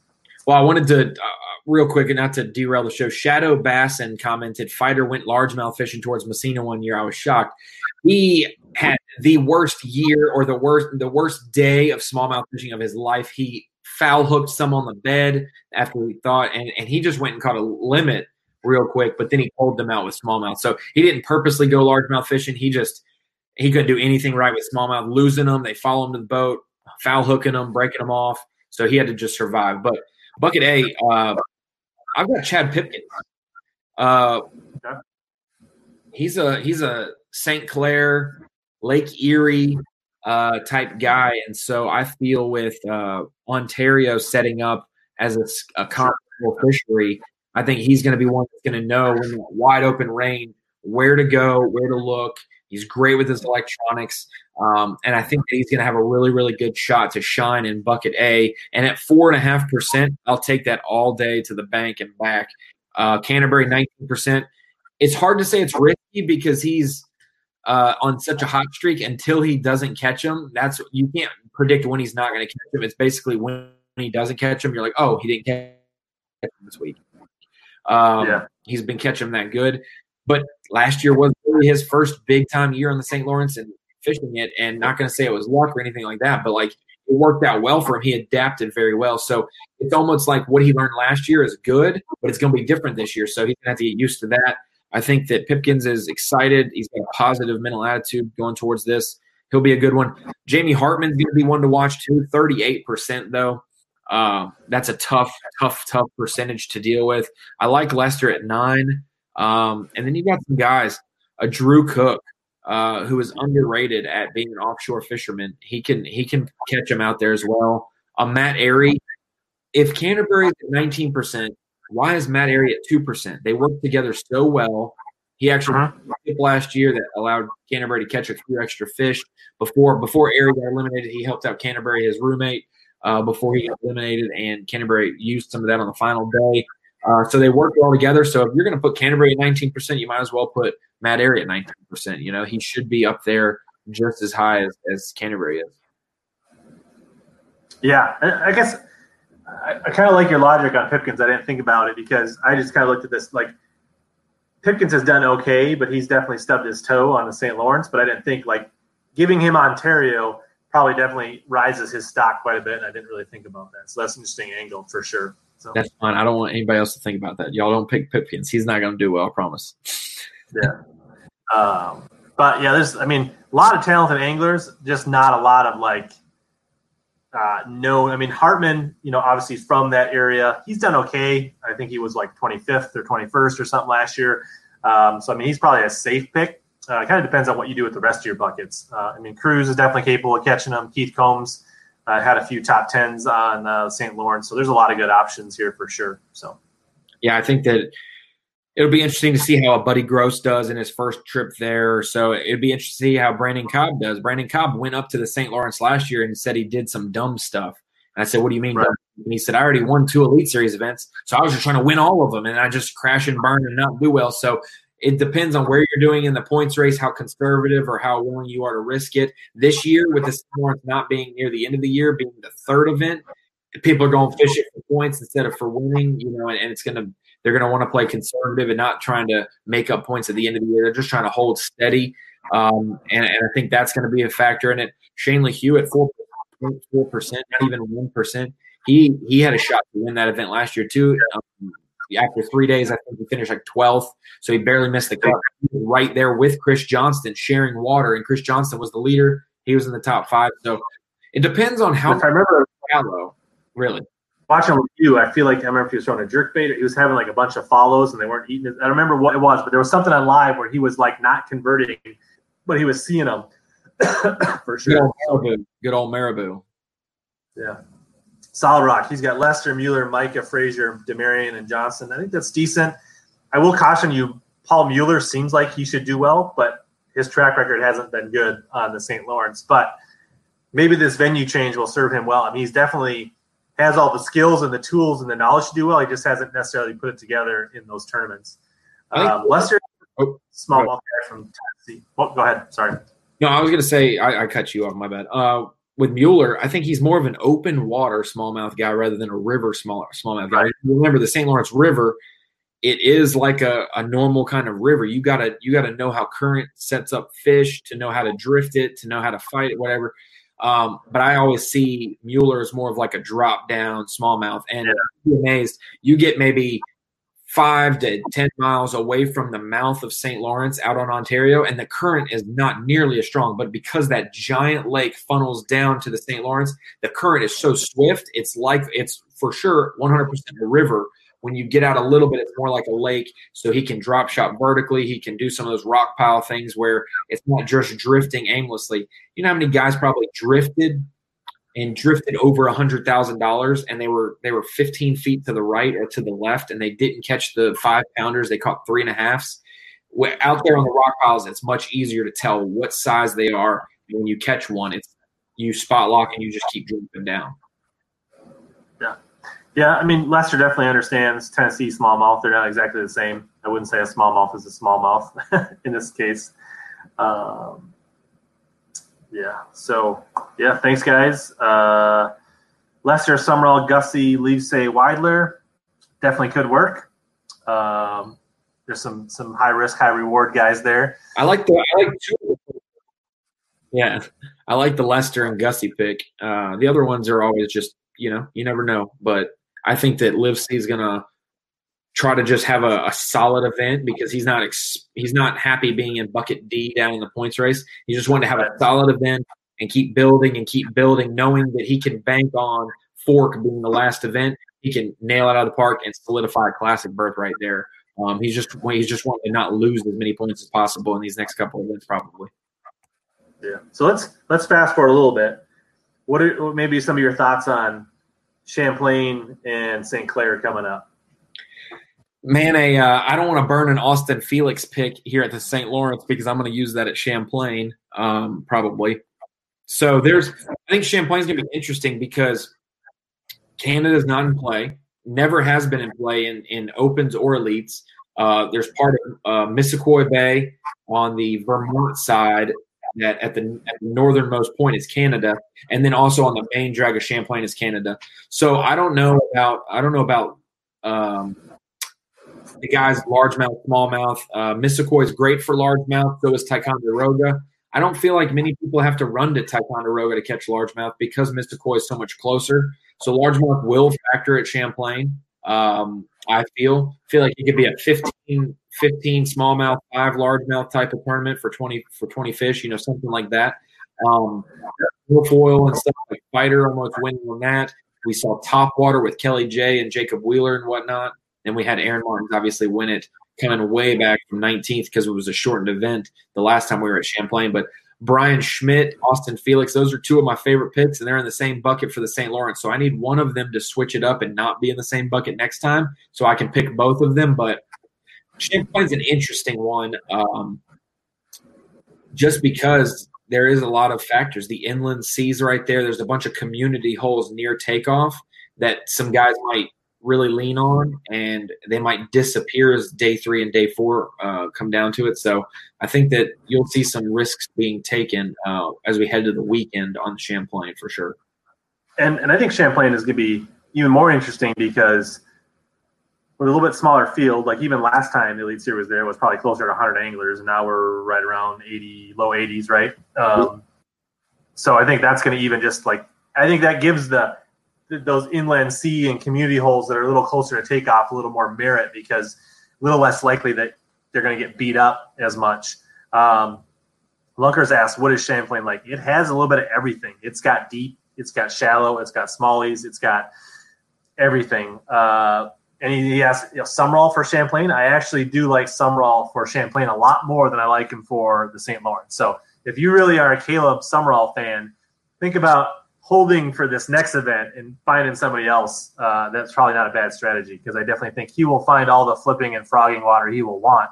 Well, I wanted to uh, real quick and not to derail the show. Shadow Basson commented, "Feider went largemouth fishing towards Massena one year. I was shocked. He had the worst year or the worst the worst day of smallmouth fishing of his life. He foul hooked some on the bed after he thought, and and he just went and caught a limit real quick, but then he pulled them out with smallmouth. So he didn't purposely go largemouth fishing. He just he couldn't do anything right with smallmouth, losing them. They follow him to the boat, foul hooking them, breaking them off. So he had to just survive. But bucket A, uh, I've got Chad Pipkin. Uh, he's a he's a St. Clair, Lake Erie uh, type guy, and so I feel with uh, Ontario setting up as a, a fishery, I think he's going to be one that's going to know when wide open range where to go, where to look. He's great with his electronics. Um, and I think that he's going to have a really, really good shot to shine in bucket A. And at four and a half percent, I'll take that all day to the bank and back. Uh, Canterbury, 19%. It's hard to say it's risky because he's uh, on such a hot streak until he doesn't catch him. That's you can't predict when he's not going to catch him. It's basically when he doesn't catch him, you're like, oh, he didn't catch him this week. Um, yeah. He's been catching that good. But last year was really his first big time year on the St. Lawrence and fishing it. And not going to say it was luck or anything like that, but like it worked out well for him. He adapted very well. So it's almost like what he learned last year is good, but it's going to be different this year. So he's going to have to get used to that. I think that Pipkens is excited. He's got a positive mental attitude going towards this. He'll be a good one. Jamie Hartman's going to be one to watch too. Thirty-eight percent though. Uh, that's a tough, tough, tough percentage to deal with. I like Lester at nine. Um, and then you got some guys, a Drew Cook, uh, who is underrated at being an offshore fisherman. He can he can catch them out there as well. A Matt Arey, If Canterbury is at nineteen percent, why is Matt Arey at two percent? They work together so well. He actually uh-huh. last year that allowed Canterbury to catch a few extra fish before before Arey got eliminated. He helped out Canterbury, his roommate, uh, before he got eliminated, and Canterbury used some of that on the final day. Uh, so they work well together. So if you're going to put Canterbury at 19%, you might as well put Matt Arey at 19%. You know, he should be up there just as high as, as Canterbury is. Yeah, I guess I, I kind of like your logic on Pipkens. I didn't think about it because I just kind of looked at this like Pipkens has done okay, but he's definitely stubbed his toe on the St. Lawrence. But I didn't think like giving him Ontario probably definitely rises his stock quite a bit. And I didn't really think about that. So that's an interesting angle for sure. So. That's fine. I don't want anybody else to think about that. Y'all don't pick Pipkens. He's not going to do well. I promise. Yeah. Um, but yeah, there's. I mean, a lot of talented anglers, just not a lot of like uh, known. I mean, Hartman, you know, obviously from that area, he's done okay. I think he was like 25th or 21st or something last year. Um, so I mean, he's probably a safe pick. Uh, it kind of depends on what you do with the rest of your buckets. Uh, I mean, Cruz is definitely capable of catching them. Keith Combs uh, had a few top tens on uh, St. Lawrence, so there's a lot of good options here for sure. So, yeah, I think that it'll be interesting to see how Buddy Gross does in his first trip there. So it'd be interesting to see how Brandon Cobb does. Brandon Cobb went up to the St. Lawrence last year and said he did some dumb stuff. And I said, "What do you mean?" Right. And he said, "I already won two Elite Series events, so I was just trying to win all of them, and I just crash and burn and not do well." So it depends on where you're doing in the points race, how conservative or how willing you are to risk it. This year, with the Lawrence not being near the end of the year, being the third event, people are going fish it for points instead of for winning. You know, and, and it's going to they're going to want to play conservative and not trying to make up points at the end of the year. They're just trying to hold steady, um, and, and, I think that's going to be a factor in it. Shane Hewitt, at four point four percent, not even one percent. He he had a shot to win that event last year too. Um, after three days, I think he finished like 12th, so he barely missed the cut. Right there with Chris Johnston sharing water, and Chris Johnston was the leader. He was in the top five. So it depends on how. I remember, shallow, really. Watching with you, I feel like I remember if he was throwing a jerk bait. He was having like a bunch of follows, and they weren't eating it. I don't remember what it was, but there was something on live where he was like not converting, but he was seeing them for sure. Good old Marabou. Good old Marabou. Yeah. Solid Rock. He's got Lester, Mueller, Micah, Frazier, Demarion, and Johnson. I think that's decent. I will caution you, Paul Mueller seems like he should do well, but his track record hasn't been good on the St. Lawrence. But maybe this venue change will serve him well. I mean, he's definitely has all the skills and the tools and the knowledge to do well. He just hasn't necessarily put it together in those tournaments. Um, Lester, oh, small ball guy from Tennessee. Oh, go ahead. Sorry. No, I was going to say I, I, cut you off. My bad. Uh, with Mueller, I think he's more of an open water smallmouth guy rather than a river small smallmouth guy. Right. Remember the St. Lawrence River, it is like a, a normal kind of river. You gotta you gotta know how current sets up fish to know how to drift it, to know how to fight it, whatever. Um, but I always see Mueller as more of like a drop down smallmouth, and yeah. be amazed. You get maybe five to 10 miles away from the mouth of St. Lawrence out on Ontario, and the current is not nearly as strong. But because that giant lake funnels down to the St. Lawrence, the current is so swift, it's like it's for sure 100% a river. When you get out a little bit, it's more like a lake. So he can drop shot vertically. He can do some of those rock pile things where it's not just drifting aimlessly. You know how many guys probably drifted and drifted over a hundred thousand dollars and they were they were 15 feet to the right or to the left and they didn't catch the five pounders. They caught three and a halfs. Out there on the rock piles it's much easier to tell what size they are when you catch one. It's you spot lock and you just keep dropping down. Yeah. Yeah i mean lester definitely understands tennessee smallmouth. They're not exactly the same. I wouldn't say a smallmouth is a smallmouth in this case. Um, yeah. So yeah, thanks guys. Uh, Lester, Sumrall, Gussie, Livesay, Weidler definitely could work. Um, there's some some high risk, high reward guys there. I like the I like two. Yeah, I like the Lester and Gussie pick. Uh, the other ones are always just you know you never know, but I think that Livesay is gonna try to just have a, a, solid event because he's not ex- he's not happy being in bucket D down in the points race. He just wanted to have a solid event and keep building and keep building, knowing that he can bank on Fork being the last event. He can nail it out of the park and solidify a classic berth right there. Um, he's just he's just wanting to not lose as many points as possible in these next couple of events, probably. Yeah. So let's let's fast forward a little bit. What are maybe some of your thoughts on Champlain and St. Clair coming up? Man, a uh, I don't want to burn an Austin Felix pick here at the St. Lawrence because I'm going to use that at Champlain um, probably. So there's, I think Champlain's going to be interesting because Canada's not in play, never has been in play in, in opens or elites. Uh, there's part of uh, Missisquoi Bay on the Vermont side that at the, at the, northernmost point is Canada, and then also on the main drag of Champlain is Canada. So I don't know about I don't know about um, the guys largemouth, smallmouth. Uh, Missisquoi is great for largemouth. So is Ticonderoga. I don't feel like many people have to run to Ticonderoga to catch largemouth because Missisquoi is so much closer. So largemouth will factor at Champlain. Um, I feel feel like it could be a 15, 15 smallmouth, five largemouth type of tournament for twenty for twenty fish. You know, something like that. Um, foil and stuff like Feider almost winning on that. We saw top water with Kelley Jaye and Jacob Wheeler and whatnot. And we had Aaron Martens obviously win it coming way back from 19th because it was a shortened event the last time we were at Champlain. But Bryan Schmitt, Austin Felix, those are two of my favorite picks, and they're in the same bucket for the St. Lawrence. So I need one of them to switch it up and not be in the same bucket next time so I can pick both of them. But Champlain's an interesting one um, just because there is a lot of factors. The inland seas right there, there's a bunch of community holes near takeoff that some guys might really lean on, and they might disappear as day three and day four uh, come down to it. So I think that you'll see some risks being taken uh, as we head to the weekend on Champlain for sure. And and I think Champlain is going to be even more interesting because with a little bit smaller field, like even last time the Elite Series was there, was probably closer to 100 anglers, and now we're right around 80, low 80s, right? Um, so I think that's going to even just like I think that gives the those inland sea and community holes that are a little closer to takeoff a little more merit because a little less likely that they're going to get beat up as much. Um, Lunkers asked, "What is Champlain like?" It has a little bit of everything. It's got deep, it's got shallow, it's got smallies, it's got everything. Uh, and he, asked, you know, Sumrall for Champlain. I actually do like Sumrall for Champlain a lot more than I like him for the St. Lawrence. So if you really are a Caleb Sumrall fan, think about holding for this next event and finding somebody else, uh, that's probably not a bad strategy because I definitely think he will find all the flipping and frogging water he will want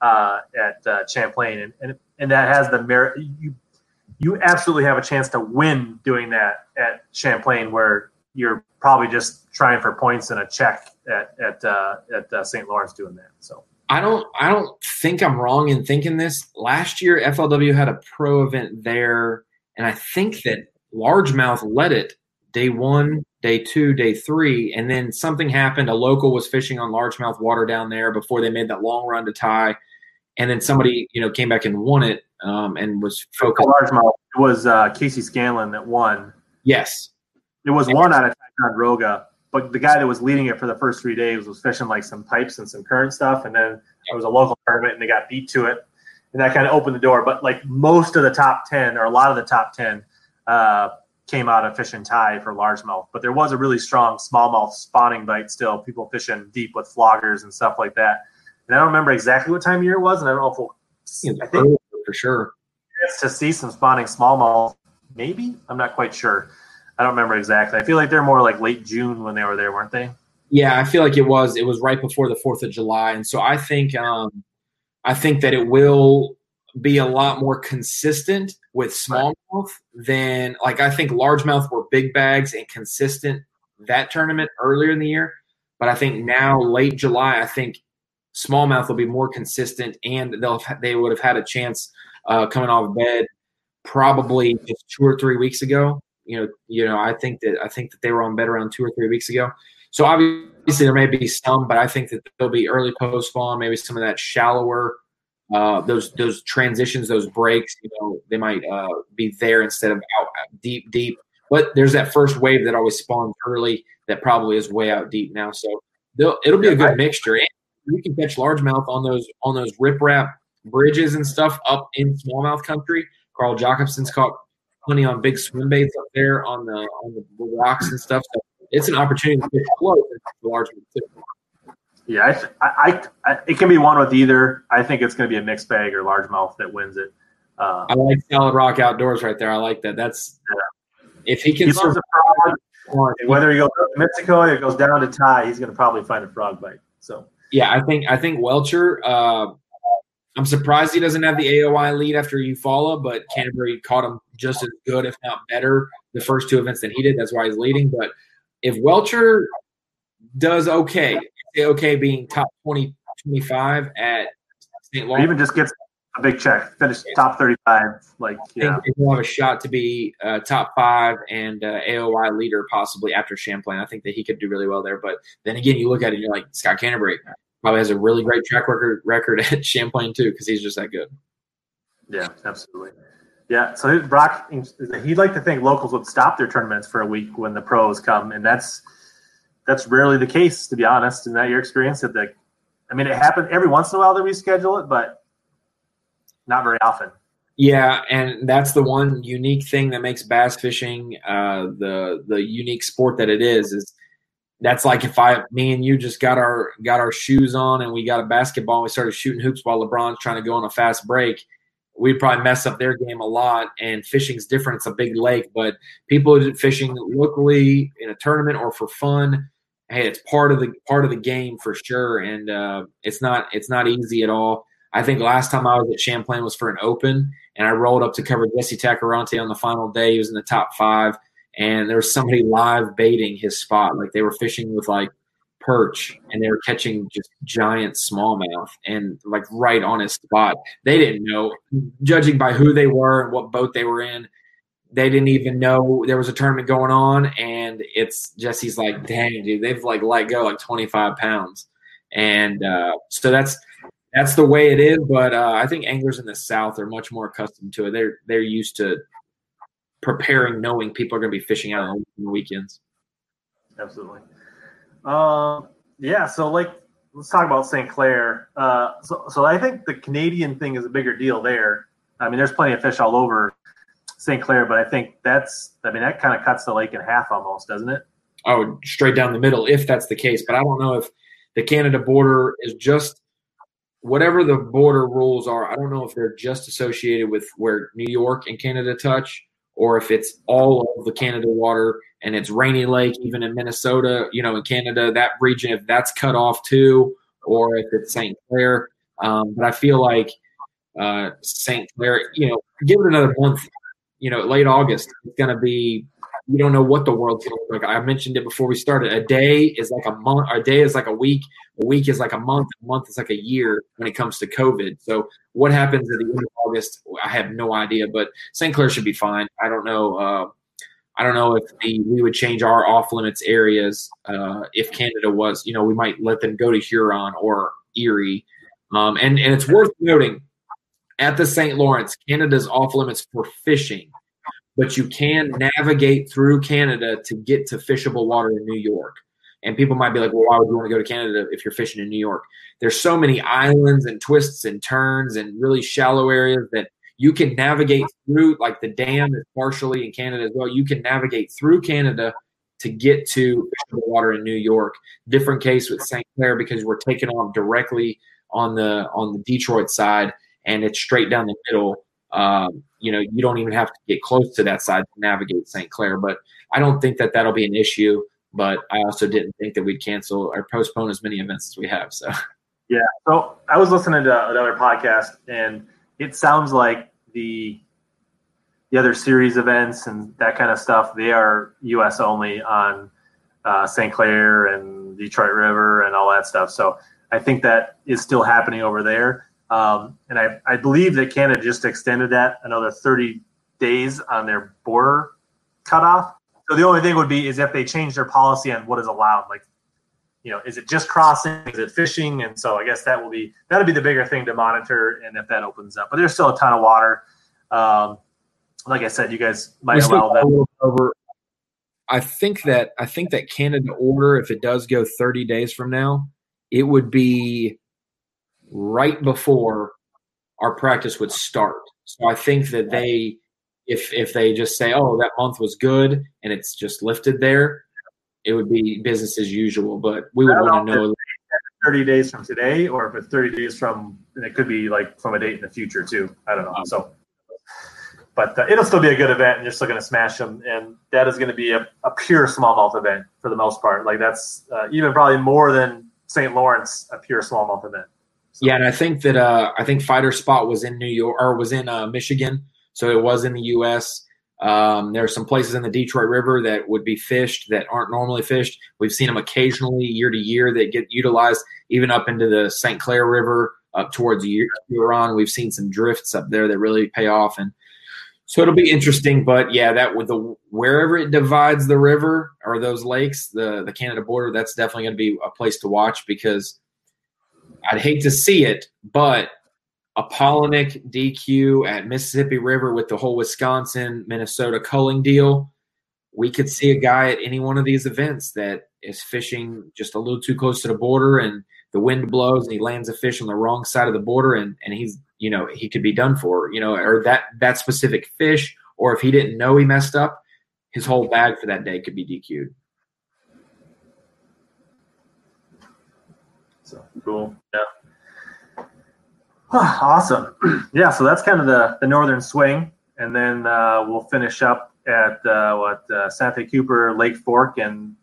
uh, at uh, Champlain, and, and and that has the merit. You you absolutely have a chance to win doing that at Champlain, where you're probably just trying for points and a check at at uh, at uh, St. Lawrence doing that. So. I don't I don't think I'm wrong in thinking this. Last year FLW had a pro event there and I think that largemouth led it day one, day two, day three, and then something happened. A local was fishing on largemouth water down there before they made that long run to tie, and then somebody you know came back and won it um, and was focused. Largemouth it was uh, Casey Scanlon that won. Yes, it was one out of Ticonderoga, but the guy that was leading it for the first three days was fishing like some pipes and some current stuff, and then there was a local tournament and they got beat to it, and that kind of opened the door. But like most of the top ten or a lot of the top ten. Uh, came out of fish and tie for largemouth, but there was a really strong smallmouth spawning bite still. People fishing deep with floggers and stuff like that. And I don't remember exactly what time of year it was, and I don't know if we'll, I think for sure it's to see some spawning smallmouth. Maybe I'm not quite sure. I don't remember exactly. I feel like they're more like late June when they were there, weren't they? Yeah, I feel like it was. It was right before the Fourth of July, and so I think um, I think that it will be a lot more consistent with smallmouth than like I think largemouth were big bags and consistent that tournament earlier in the year. But I think now late July, I think smallmouth will be more consistent and they'll they would have had a chance uh, coming off bed probably just two or three weeks ago. You know, you know, I think that I think that they were on bed around two or three weeks ago. So obviously there may be some, but I think that there'll be early post spawn, maybe some of that shallower uh, those those transitions, those breaks, you know, they might uh, be there instead of out deep, deep. But there's that first wave that always spawns early that probably is way out deep now. So it'll be a good mixture. And you can catch largemouth on those on those riprap bridges and stuff up in smallmouth country. Carl Jocumsen's caught plenty on big swim baits up there on the on the rocks and stuff. So it's an opportunity to to largemouth too. Yeah, I, I, I, it can be one with either. I think it's going to be a mixed bag or largemouth that wins it. Uh, I like Solid Rock Outdoors right there. I like that. That's yeah. if he can. He survive, whether he goes to Mexico or goes down to tie, he's going to probably find a frog bite. So yeah, I think I think Welcher. Uh, I'm surprised he doesn't have the AOY lead after Eufaula, but Canterbury caught him just as good, if not better, the first two events than he did. That's why he's leading. But if Welcher does okay, okay being top 20, 25 at St. Lawrence. even just gets a big check, finish top 35. Like, yeah. he'll have a shot to be uh, top five and uh, AOY leader possibly after Champlain. I think that he could do really well there. But then again, you look at it and you're like, Scott Canterbury probably has a really great track record, record at Champlain too because he's just that good. Yeah, absolutely. Yeah, so Brock, he'd like to think locals would stop their tournaments for a week when the pros come, and that's – that's rarely the case, to be honest. Is that your experience? That the, I mean, it happens every once in a while that we schedule it, but not very often. Yeah, and that's the one unique thing that makes bass fishing uh, the the unique sport that it is. Is that's like if I, me and you just got our got our shoes on and we got a basketball and we started shooting hoops while LeBron's trying to go on a fast break. We'd probably mess up their game a lot. And fishing's different; it's a big lake, but people fishing locally in a tournament or for fun hey, it's part of the part of the game for sure, and uh, it's not it's not easy at all. I think last time I was at Champlain was for an open, and I rolled up to cover Jesse Tacoronte on the final day. He was in the top five, and there was somebody live baiting his spot. Like they were fishing with like perch, and they were catching just giant smallmouth, and like right on his spot. They didn't know, judging by who they were and what boat they were in they didn't even know there was a tournament going on, and it's Jesse's like, dang, dude, they've like let go like 25 pounds, and uh, so that's that's the way it is. But uh, I think anglers in the South are much more accustomed to it. They're they're used to preparing, knowing people are going to be fishing out on the weekends. Absolutely. Um, yeah. So like, let's talk about St. Clair. Uh, so so I think the Canadian thing is a bigger deal there. I mean, there's plenty of fish all over St. Clair, but I think that's I mean that kind of cuts the lake in half almost, doesn't it? Oh, straight down the middle if that's the case. But I don't know if the Canada border is just whatever the border rules are. I don't know if they're just associated with where New York and Canada touch, or if it's all of the Canada water and it's Rainy Lake, even in Minnesota, you know, in Canada, that region, if that's cut off too, or if it's St. Clair. Um, but I feel like uh, St. Clair, you know, give it another month you know, late August. It's going to be, you don't know what the world's going to look like. I mentioned it before we started. A day is like a month, a day is like a week, a week is like a month, a month is like a year when it comes to COVID. So, what happens at the end of August, I have no idea, but St. Clair should be fine. I don't know. Uh, I don't know if the we would change our off limits areas uh, if Canada was. You know, we might let them go to Huron or Erie. Um, and and it's worth noting at the St. Lawrence, Canada's off limits for fishing, but you can navigate through Canada to get to fishable water in New York. And people might be like, well, why would you want to go to Canada if you're fishing in New York? There's so many islands and twists and turns and really shallow areas that you can navigate through, like the dam is partially in Canada as well. You can navigate through Canada to get to fishable water in New York. Different case with St. Clair because we're taking off directly on the on the Detroit side and it's straight down the middle. Um, you know, you don't even have to get close to that side to navigate St. Clair. But I don't think that that'll be an issue. But I also didn't think that we'd cancel or postpone as many events as we have. So, yeah. So I was listening to another podcast, and it sounds like the the other series events and that kind of stuff they are U.S. only on uh, St. Clair and Detroit River and all that stuff. So I think that is still happening over there. Um, and I, I believe that Canada just extended that another 30 days on their border cutoff. So the only thing would be is if they change their policy on what is allowed. Like, you know, is it just crossing? Is it fishing? And so I guess that will be that'll be the bigger thing to monitor. And if that opens up, but there's still a ton of water. Um, like I said, you guys might allow that over. I think that I think that Canada order, if it does go 30 days from now, it would be right before our practice would start. So I think that they, if if they just say, "Oh, that month was good," and it's just lifted there, it would be business as usual. But we would want to know. 30 days from today, or if it's 30 days from, and it could be like from a date in the future too. I don't know. So, but uh, it'll still be a good event, and you're still going to smash them. And that is going to be a, a pure smallmouth event for the most part. Like that's uh, even probably more than St. Lawrence, a pure smallmouth event. Yeah, and I think that uh, I think Feider Spot was in New York or was in uh, Michigan, so it was in the U.S. Um, there are some places in the Detroit River that would be fished that aren't normally fished. We've seen them occasionally year to year that get utilized, even up into the St. Clair River up towards Huron. We've seen some drifts up there that really pay off, and so it'll be interesting. But yeah, that with the wherever it divides the river or those lakes, the the Canada border, that's definitely going to be a place to watch because I'd hate to see it, but a Palaniuk DQ at Mississippi River with the whole Wisconsin Minnesota culling deal, we could see a guy at any one of these events that is fishing just a little too close to the border and the wind blows and he lands a fish on the wrong side of the border and, and he's you know he could be done for you know or that that specific fish or if he didn't know he messed up his whole bag for that day could be DQ'd. So cool. Yeah. awesome. yeah. So that's kind of the, the northern swing. And then uh, we'll finish up at uh, what uh, Santee Cooper, Lake Fork, and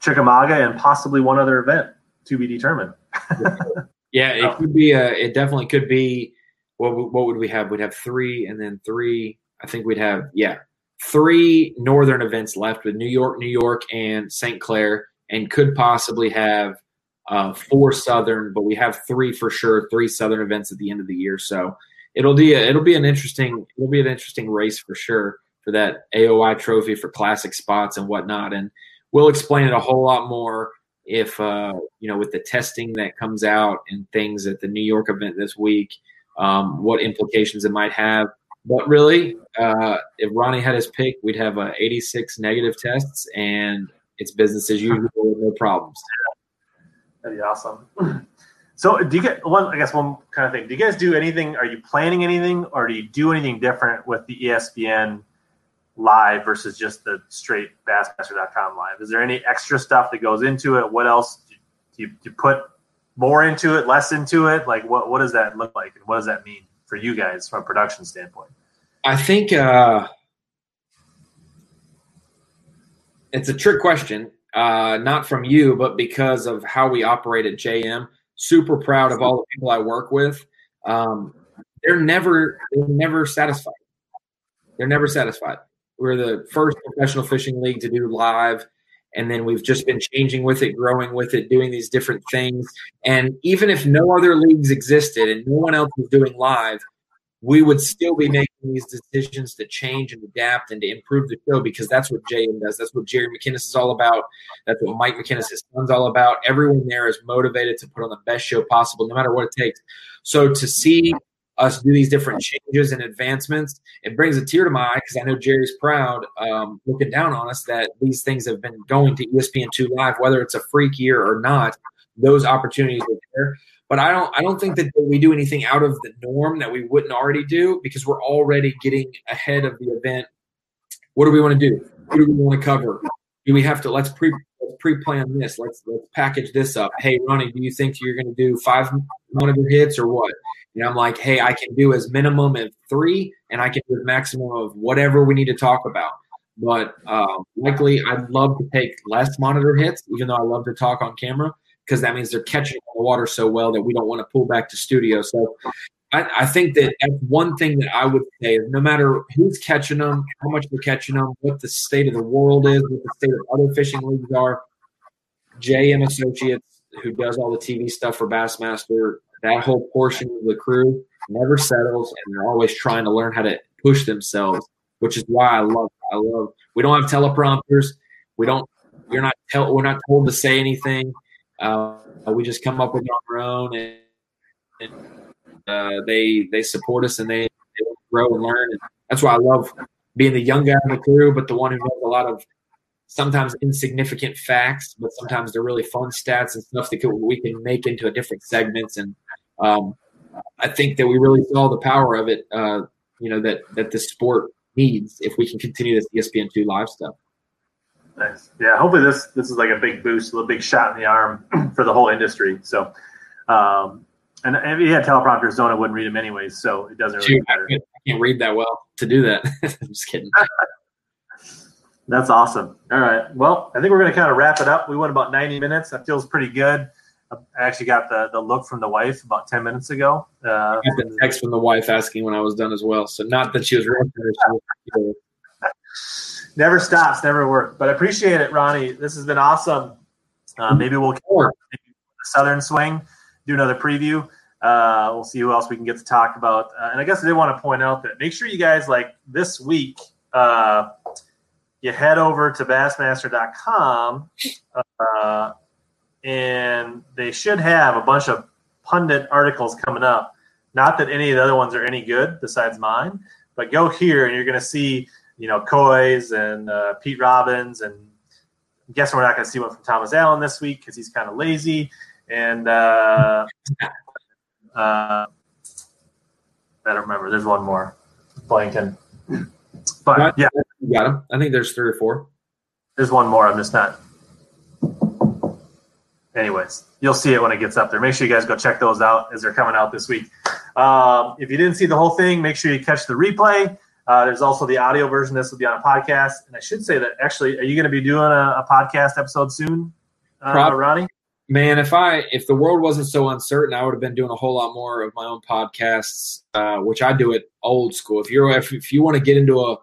Chickamauga, and possibly one other event to be determined. yeah, it could be. A, it definitely could be. What what would we have? We'd have three, and then three. I think we'd have yeah three northern events left with New York, New York, and St. Clair, and could possibly have uh, four Southern, but we have three for sure, three Southern events at the end of the year. So it'll be a, it'll be an interesting it'll be an interesting race for sure for that AOY trophy for classic spots and whatnot. And we'll explain it a whole lot more if uh, you know with the testing that comes out and things at the New York event this week, um, what implications it might have. But really, uh, if Ronnie had his pick, we'd have uh, 86 negative tests, and it's business as usual, no problems. That'd be awesome. So, do you get one? I guess one kind of thing. Do you guys do anything? Are you planning anything, or do you do anything different with the ESPN live versus just the straight Bassmaster.com live? Is there any extra stuff that goes into it? What else do you, do you put more into it, less into it? Like, what what does that look like, and what does that mean for you guys from a production standpoint? I think uh, it's a trick question uh, not from you, but because of how we operate at JM. Super proud of all the people I work with. Um, they're never they're never satisfied. They're never satisfied. We're the first professional fishing league to do live, and then we've just been changing with it, growing with it, doing these different things. And even if no other leagues existed and no one else was doing live, we would still be making these decisions to change and adapt and to improve the show because that's what JM does. That's what Jerry McKinnis is all about. That's what Mike McKinnis, his son's all about. Everyone there is motivated to put on the best show possible, no matter what it takes. So to see us do these different changes and advancements, it brings a tear to my eye because I know Jerry's proud, um, looking down on us that these things have been going to ESPN2 Live, whether it's a freak year or not. Those opportunities are there. But I don't I don't think that we do anything out of the norm that we wouldn't already do because we're already getting ahead of the event. What do we want to do? Who do we want to cover? Do we have to let's pre let's pre-plan this. Let's let's package this up. Hey Ronnie, do you think you're gonna do five monitor hits or what? And I'm like, hey, I can do as minimum of three and I can do maximum of whatever we need to talk about. But um, likely I'd love to take less monitor hits, even though I love to talk on camera because that means they're catching the water so well that we don't want to pull back to studio. So I, I, think that that's one thing that I would say is no matter who's catching them, how much they're catching them, what the state of the world is, what the state of other fishing leagues are, JM Associates, who does all the TV stuff for Bassmaster, that whole portion of the crew never settles and they're always trying to learn how to push themselves, which is why I love I love we don't have teleprompters. We don't you're not tell we're not told to say anything. Uh, we just come up with our own, and, and uh, they they support us and they, they grow and learn. And that's why I love being the young guy in the crew, but the one who knows a lot of sometimes insignificant facts, but sometimes they're really fun stats and stuff that we can make into different segments. And um, I think that we really saw the power of it. Uh, you know that that the sport needs if we can continue this ESPN two live stuff. Nice. Yeah. Hopefully this this is like a big boost, a little big shot in the arm for the whole industry. So, um, and if you had teleprompters, Zona wouldn't read them anyways, so it doesn't really matter. I can't read that well to do that. I'm just kidding. That's awesome. All right. Well, I think we're going to kind of wrap it up. We went about 90 minutes. That feels pretty good. I actually got the, the look from the wife about 10 minutes ago. Uh, I got the text from the wife asking when I was done as well. So not that she was never stops, never works. But I appreciate it, Ronnie. This has been awesome. Uh, maybe we'll the Southern Swing, do another preview. Uh, we'll see who else we can get to talk about. Uh, and I guess I did want to point out that make sure you guys like this week. Uh, you head over to bassmaster.com uh, and they should have a bunch of pundit articles coming up. Not that any of the other ones are any good besides mine, but go here and you're going to see you know, Coys and uh, Pete Robbins, and I'm guessing we're not going to see one from Thomas Allen this week because he's kind of lazy. And uh, uh, I don't remember. There's one more, blanking. But yeah, you got him. I think there's three or four. There's one more. I'm just not. Anyways, you'll see it when it gets up there. Make sure you guys go check those out as they're coming out this week. Um, if you didn't see the whole thing, make sure you catch the replay. Uh, there's also the audio version. This will be on a podcast. And I should say that actually, are you going to be doing a, a podcast episode soon, uh, Ronnie? Man, if I if the world wasn't so uncertain, I would have been doing a whole lot more of my own podcasts, uh, which I do it old school. If you're if, if you want to get into a if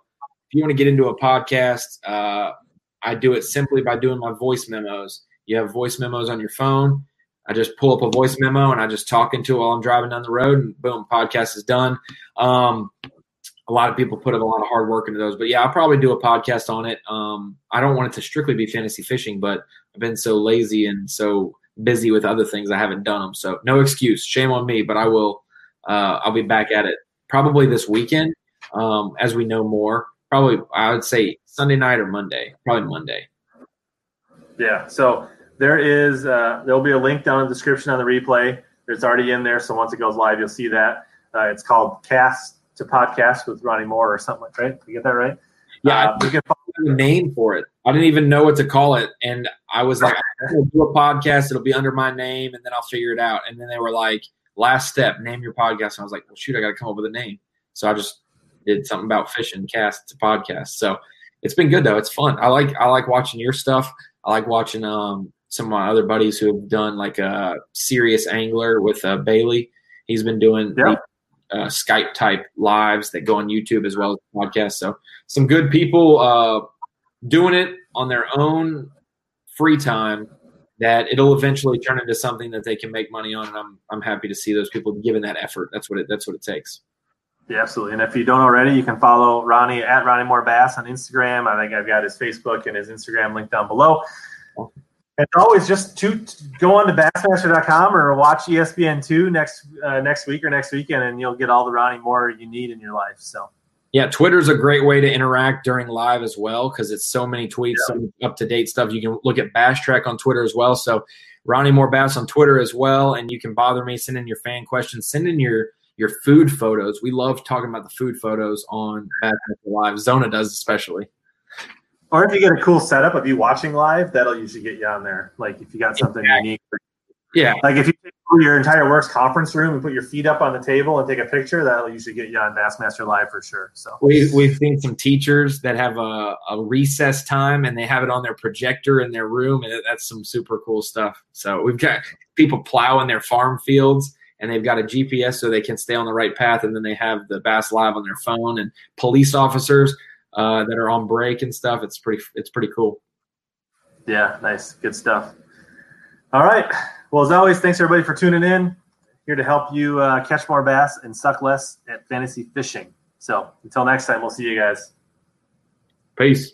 you want to get into a podcast, uh, I do it simply by doing my voice memos. You have voice memos on your phone. I just pull up a voice memo and I just talk into it while I'm driving down the road, and boom, podcast is done. Um, a lot of people put a lot of hard work into those. But yeah, I'll probably do a podcast on it. Um, I don't want it to strictly be fantasy fishing, but I've been so lazy and so busy with other things, I haven't done them. So no excuse, shame on me. But I will. Uh, I'll be back at it probably this weekend um, as we know more. Probably I would say Sunday night or Monday. Probably Monday. Yeah. So there is uh, there'll be a link down in the description on the replay. It's already in there, so once it goes live, you'll see that. Uh, it's called Cast to podcast with Ronnie Moore or something like right. You get that right? Yeah, uh, I get a name for it. I didn't even know what to call it, and I was like, "I'm do a podcast. It'll be under my name, and then I'll figure it out." And then they were like, "Last step, name your podcast." And I was like, "Well, shoot, I got to come up with a name." So I just did something about fishing, cast to podcast. So it's been good though. It's fun. I like I like watching your stuff. I like watching um, some of my other buddies who have done like a serious angler with uh, Bailey. He's been doing yeah uh, Skype type lives that go on YouTube as well as podcasts. So some good people uh, doing it on their own free time that it'll eventually turn into something that they can make money on. And I'm I'm happy to see those people giving that effort. That's what it that's what it takes. Yeah, absolutely. And if you don't already, you can follow Ronnie at Ronnie Moore Bass on Instagram. I think I've got his Facebook and his Instagram link down below. And always just to go on to bassmaster.com or watch ESPN2 next uh, next week or next weekend, and you'll get all the Ronnie Moore you need in your life. So, yeah, Twitter's a great way to interact during live as well because it's so many tweets, yeah. so up to date stuff. You can look at Bass Track on Twitter as well. So, Ronnie Moore Bass on Twitter as well, and you can bother me, send in your fan questions, send in your your food photos. We love talking about the food photos on Bass Live. Zona does especially. Or if you get a cool setup of you watching live, that'll usually get you on there. Like if you got something exactly. unique. Yeah. Like if you take your entire works conference room and put your feet up on the table and take a picture, that'll usually get you on Bassmaster Live for sure. So we we've seen some teachers that have a, a recess time and they have it on their projector in their room, and that's some super cool stuff. So we've got people plowing their farm fields and they've got a GPS so they can stay on the right path, and then they have the Bass Live on their phone and police officers uh, that are on break and stuff. It's pretty it's pretty cool. Yeah, nice, good stuff. All right. Well, as always, thanks everybody for tuning in. Here to help you uh, catch more bass and suck less at fantasy fishing. So until next time, we'll see you guys. Peace.